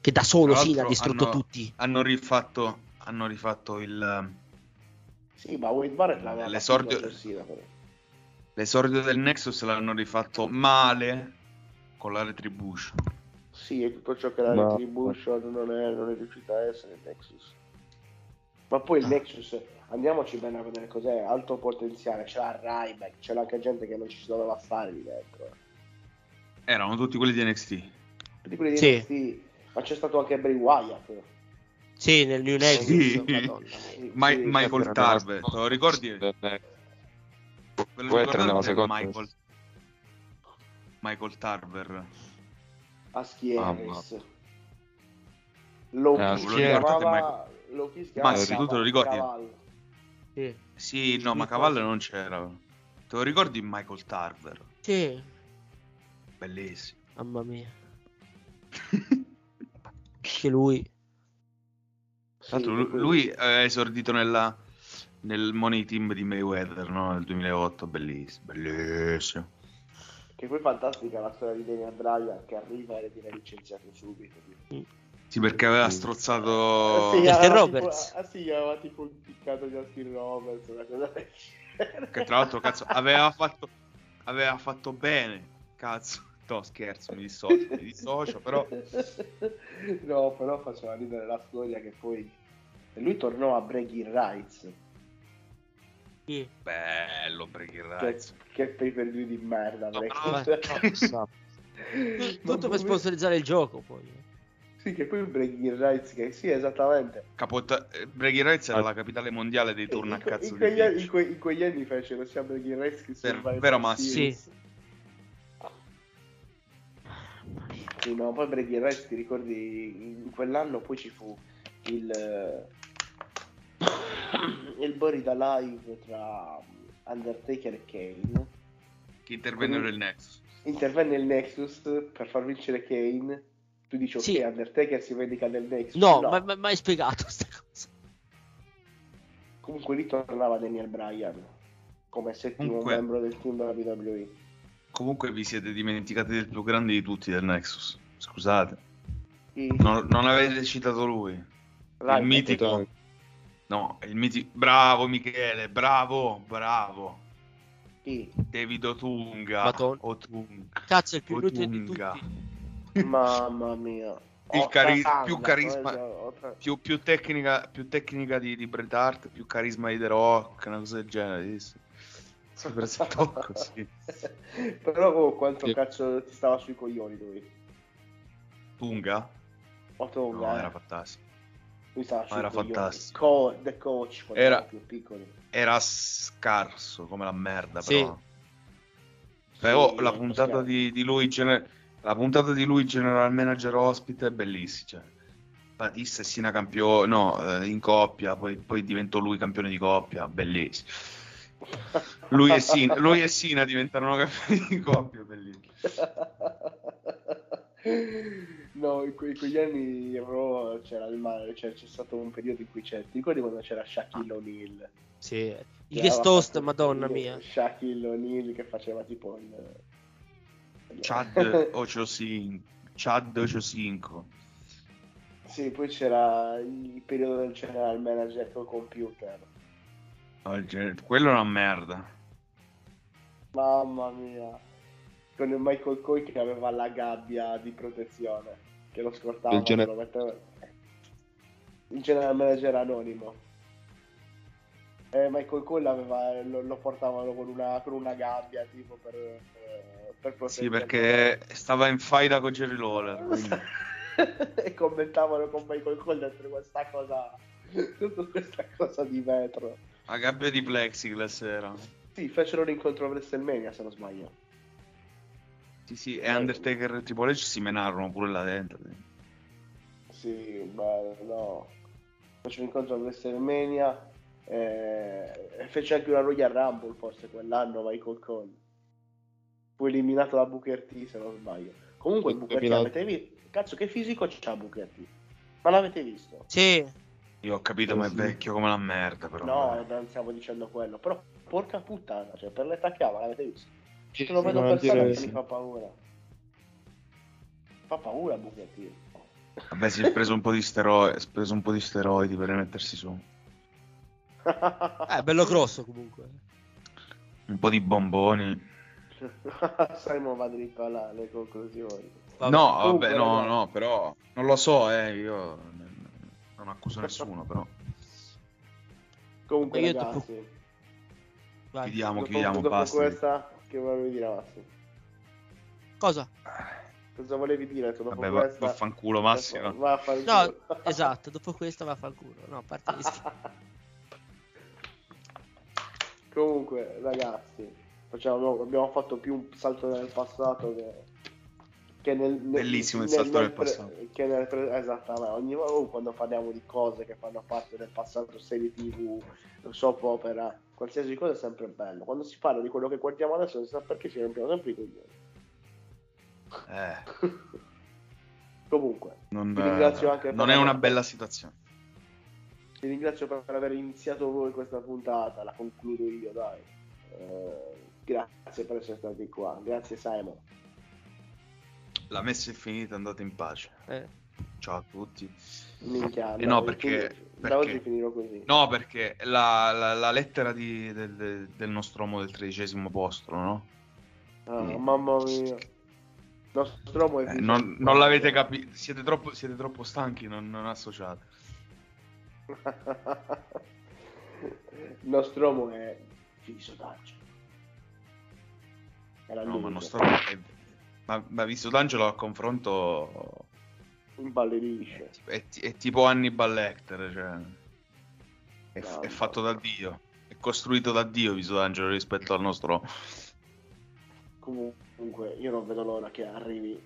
Che da solo Cena ha distrutto hanno- tutti. Hanno rifatto, hanno rifatto il, Sì, ma Wade Barrett l'aveva L'esordio- Cena. però. l'esordio del Nexus l'hanno rifatto male con la Retribution. Sì, e tutto ciò che la Ma- Retribution non è, non è riuscita a essere il Nexus. Ma poi il Nexus, andiamoci bene a vedere cos'è, alto potenziale, c'era Ryback, c'era anche gente che non ci si doveva fare lì dentro. eh. Erano tutti quelli di NXT. Tutti quelli di Sì. NXT, ma c'è stato anche Bray Wyatt. Sì, nel New Nexus, Sì. Sì, Ma- sì, Michael Tarver, te lo ricordi? Quello ricordate nella seconda. Michael, Michael Tarver. Harris. Loki Eh. Loki si chiamava Massi, tu te lo ricordi? Cavallo. Sì. Sì, no, ma Cavallo non c'era. Te lo ricordi Michael Tarver? Sì, Bellissimo. mamma mia. [laughs] Che lui. Tra l'altro, Sì, lu- lui è esordito nella, nel Money Team di Mayweather no? nel 2008. Bellissimo. Bellissimo. Che poi fantastica la storia di Daniel Bryan che arriva e viene licenziato subito. Sì, perché aveva Sì. strozzato. Sì, Justin aveva Roberts. Tipo, ah sì, aveva tipo impiccato Justin Roberts, una cosa del genere. Che tra l'altro, cazzo, aveva [laughs] fatto, aveva fatto bene. Cazzo. No, scherzo, mi dissocio. Mi dissocio, però. no, però faceva ridere la storia che poi lui tornò a Breaking Rights, Sì. Bello, Breaking che, Rights. che pay per view di merda. No, no, Rights. [laughs] Tutto per sponsorizzare il gioco poi. Sì, che poi Breaking Rights, che sì, esattamente. Capota... eh, Breaking Rights era la capitale mondiale dei turni a cazzo in di quegli, anni, in, que- in quegli anni fecero sia Breaking Rights che Vero- Survivor vero, Massi? Series. Sì. Sì, no, poi Breaking Rights ti ricordi in quell'anno poi ci fu il eh, il Borida Live tra Undertaker e Kane Che intervennero nel Nexus. intervenne il Nexus per far vincere Kane tu dici ok Sì. Undertaker si vendica nel Nexus No, ma ma- ma hai spiegato sta cosa. comunque lì tornava Daniel Bryan come settimo Comunque- membro del team della WWE Comunque vi siete dimenticati del più grande di tutti del Nexus. Scusate. Sì, Non, non avete citato lui. Ryback. il mitico. No, il mitico. Bravo Michele, bravo, bravo. Sì. David Otunga. Madonna. Otunga. Cazzo, è il più inutile di Otunga. tutti. mamma mia Il cari- Tazanga, più carisma- eh, oh, tra- Più, più tecnica, più tecnica di, di Bret Hart, più carisma di The Rock, una cosa del genere. sì. Si presentò [laughs] così. Però oh, quanto Sì. cazzo ti stava sui coglioni lui Tunga? Otonga No, eh. era fantastico. Lui stava era fantastico. Co- the coach Era- più piccoli Era scarso come la merda, Sì. però. Però Sì, la puntata di, di lui gener- la puntata di lui general manager ospite è bellissima. Cioè. Batista e Sina campione, no, eh, in coppia, poi, poi diventò lui campione di coppia, bellissimo. Lui e Sina, [laughs] lui e Sina diventarono campioni di coppia, bellissimo. [laughs] no in, que- in quegli anni Raw c'era il male cioè, c'è stato un periodo in cui c'era ti ricordi quando c'era Shaquille O'Neal Sì. Il Che guest host, madonna mia. Shaquille O'Neal che faceva tipo il Chad Ocho 5. Chad Ocho 5. sì poi c'era il periodo del general manager col computer No, il gener- quello è una merda. Mamma mia. Con il Michael Coy che aveva la gabbia di protezione. Che lo scortava. Il gener- lo metteva- Il general manager anonimo. E Michael Cole aveva, lo, lo portavano con una, con una gabbia tipo per, eh, per Sì, perché stava in faida con Jerry Lawler. [laughs] e commentavano con Michael Cole dentro questa cosa. Tutta questa cosa di vetro. La gabbia di plexiglass era. Sì, fecero l'incontro a WrestleMania se non sbaglio. Sì, sì, e Undertaker e Triple H si menarono pure là dentro. Sì, ma no. Fece un incontro a WrestleMania. Eh, e fece anche una Royal Rumble forse quell'anno Michael Cole. Fu eliminato da Booker T se non sbaglio. Comunque Booker T 2000 avete visto? Cazzo che fisico c'ha Booker T? Ma l'avete visto? Sì, Io ho capito, ma è vecchio come la merda, però. No, non stiamo dicendo quello. Però porca puttana, cioè per l'età che ha, ma l'avete visto? Sì, Se lo sì, vedo non per strada dire che mi sì. fa paura. Fa paura Booker T. Vabbè, si è preso un po' di steroidi, si è preso un po' di steroidi per rimettersi su. [laughs] eh, è bello grosso comunque. Un po' di bomboni. [laughs] Simon va dritto alla- alle conclusioni. Vabbè. No, Comunque, vabbè, no, no, però non lo so, eh, io non accuso nessuno, però. Comunque ragazzi. Chiudiamo, dopo, chiudiamo, dopo basta. questa, che volevi dire Massi? Cosa? Cosa volevi dire dopo Vabbè, va- questa? vaffanculo, Massimo. Va a fare il No, [laughs] esatto, dopo questo va a fanculo. No, a parte. [laughs] Comunque, ragazzi, facciamo, abbiamo fatto più un salto nel passato che, che nel, nel- Bellissimo il salto nel passato. Che nel pre- esattamente, ogni volta oh, quando parliamo di cose che fanno parte del passato, serie tv, soap opera, qualsiasi cosa è sempre bello. Quando si parla di quello che guardiamo adesso, non si sa perché ci rompiamo sempre i coglioni. Eh, [laughs] Comunque, non, Vi ringrazio anche per non è una bella situazione. vi ringrazio per aver iniziato voi questa puntata, la concludo io, dai. Eh, grazie per essere stati qua, grazie Simon. La messa è finita, andate in pace. Eh. Ciao a tutti. Minchia, Eh no, da- perché- da perché- oggi finirò così. No, perché la, la- la lettera di- del, del- nostro uomo del tredicesimo posto, no? Ah, Mm. mamma mia. Nostromo è Eh, non, non l'avete capito, siete troppo, siete troppo stanchi, non, non associate. [laughs] Nostromo è fiso d'angelo. Era No, ma che nostro è- ma, ma visto D'Angelo a confronto Imballerisce. è, è tipo Hannibal Lecter, cioè è, No, è no. fatto da Dio, è costruito da Dio visto D'Angelo rispetto al nostro Comunque, io non vedo l'ora che arrivi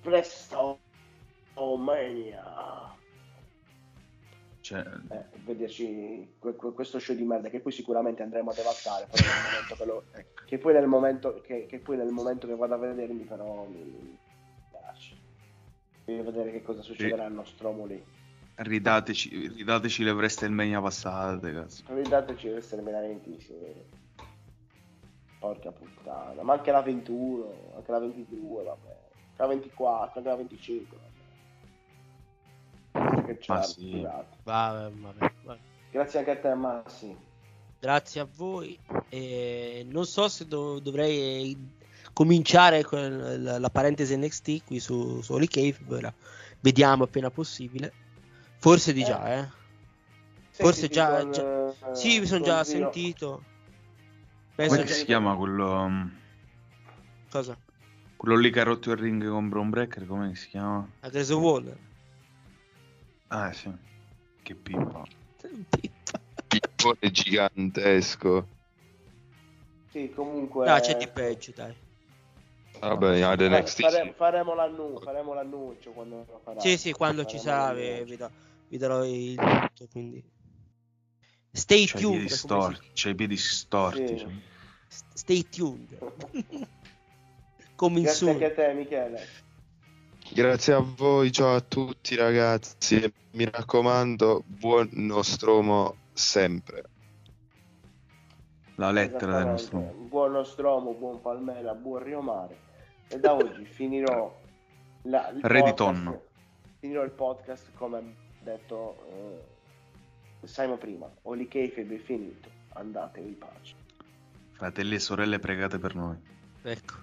presto. Oh, mania. cioè, Eh, vederci que- que- questo show di merda che poi sicuramente andremo a devastare che, lo- [laughs] che poi nel momento che, che poi nel momento che vado a vedermi però mi, piace voglio vedere che cosa succederà al nostro uomo lì ridateci, ridateci le WrestleMania passate, cazzo. ridateci di essere veramente porca puttana ma anche la 21 anche la 22 vabbè la 24 anche la 25 vabbè. che c'è Ma sì. Vabbè, vabbè, vabbè. grazie anche a te Massi Grazie a voi. E non so se do- dovrei cominciare con la, la parentesi NXT qui su, su Holy Cave. ora Vediamo appena possibile. Forse di già, eh. Forse già, con, già- eh, Sì, mi sono già Zio. sentito. Penso Come che- si chiama quello, mm, Cosa? quello lì che ha rotto il ring con Braun Breaker? Come si chiama? A Grace Waller. Ah, sì. Che pippa. Pippone gigantesco. Sì, comunque. No, c'è di peggio, dai. Vabbè, ad NXT. fare- faremo, l'annu- faremo l'annuncio quando lo farà. Sì, sì, quando ci Faremo sarà vi, l'annuncio. vi do- vi darò il tutto, quindi... Stay i tuned. si- storti. C'ha i piedi storti. Sì. cioè. Stay tuned. [laughs] Come Grazie anche a te, Michele. Grazie a voi, ciao a tutti ragazzi. Mi raccomando, buon Nostromo sempre. La lettera del nostro. Buon Nostromo, buon Palmera, buon Rio Mare. E da oggi [laughs] finirò la, il Re di podcast- tonno. Finirò il podcast come ha detto eh, Simon prima. Holy Cave è finito. Andatevi in pace. Fratelli e sorelle, pregate per noi. Ecco.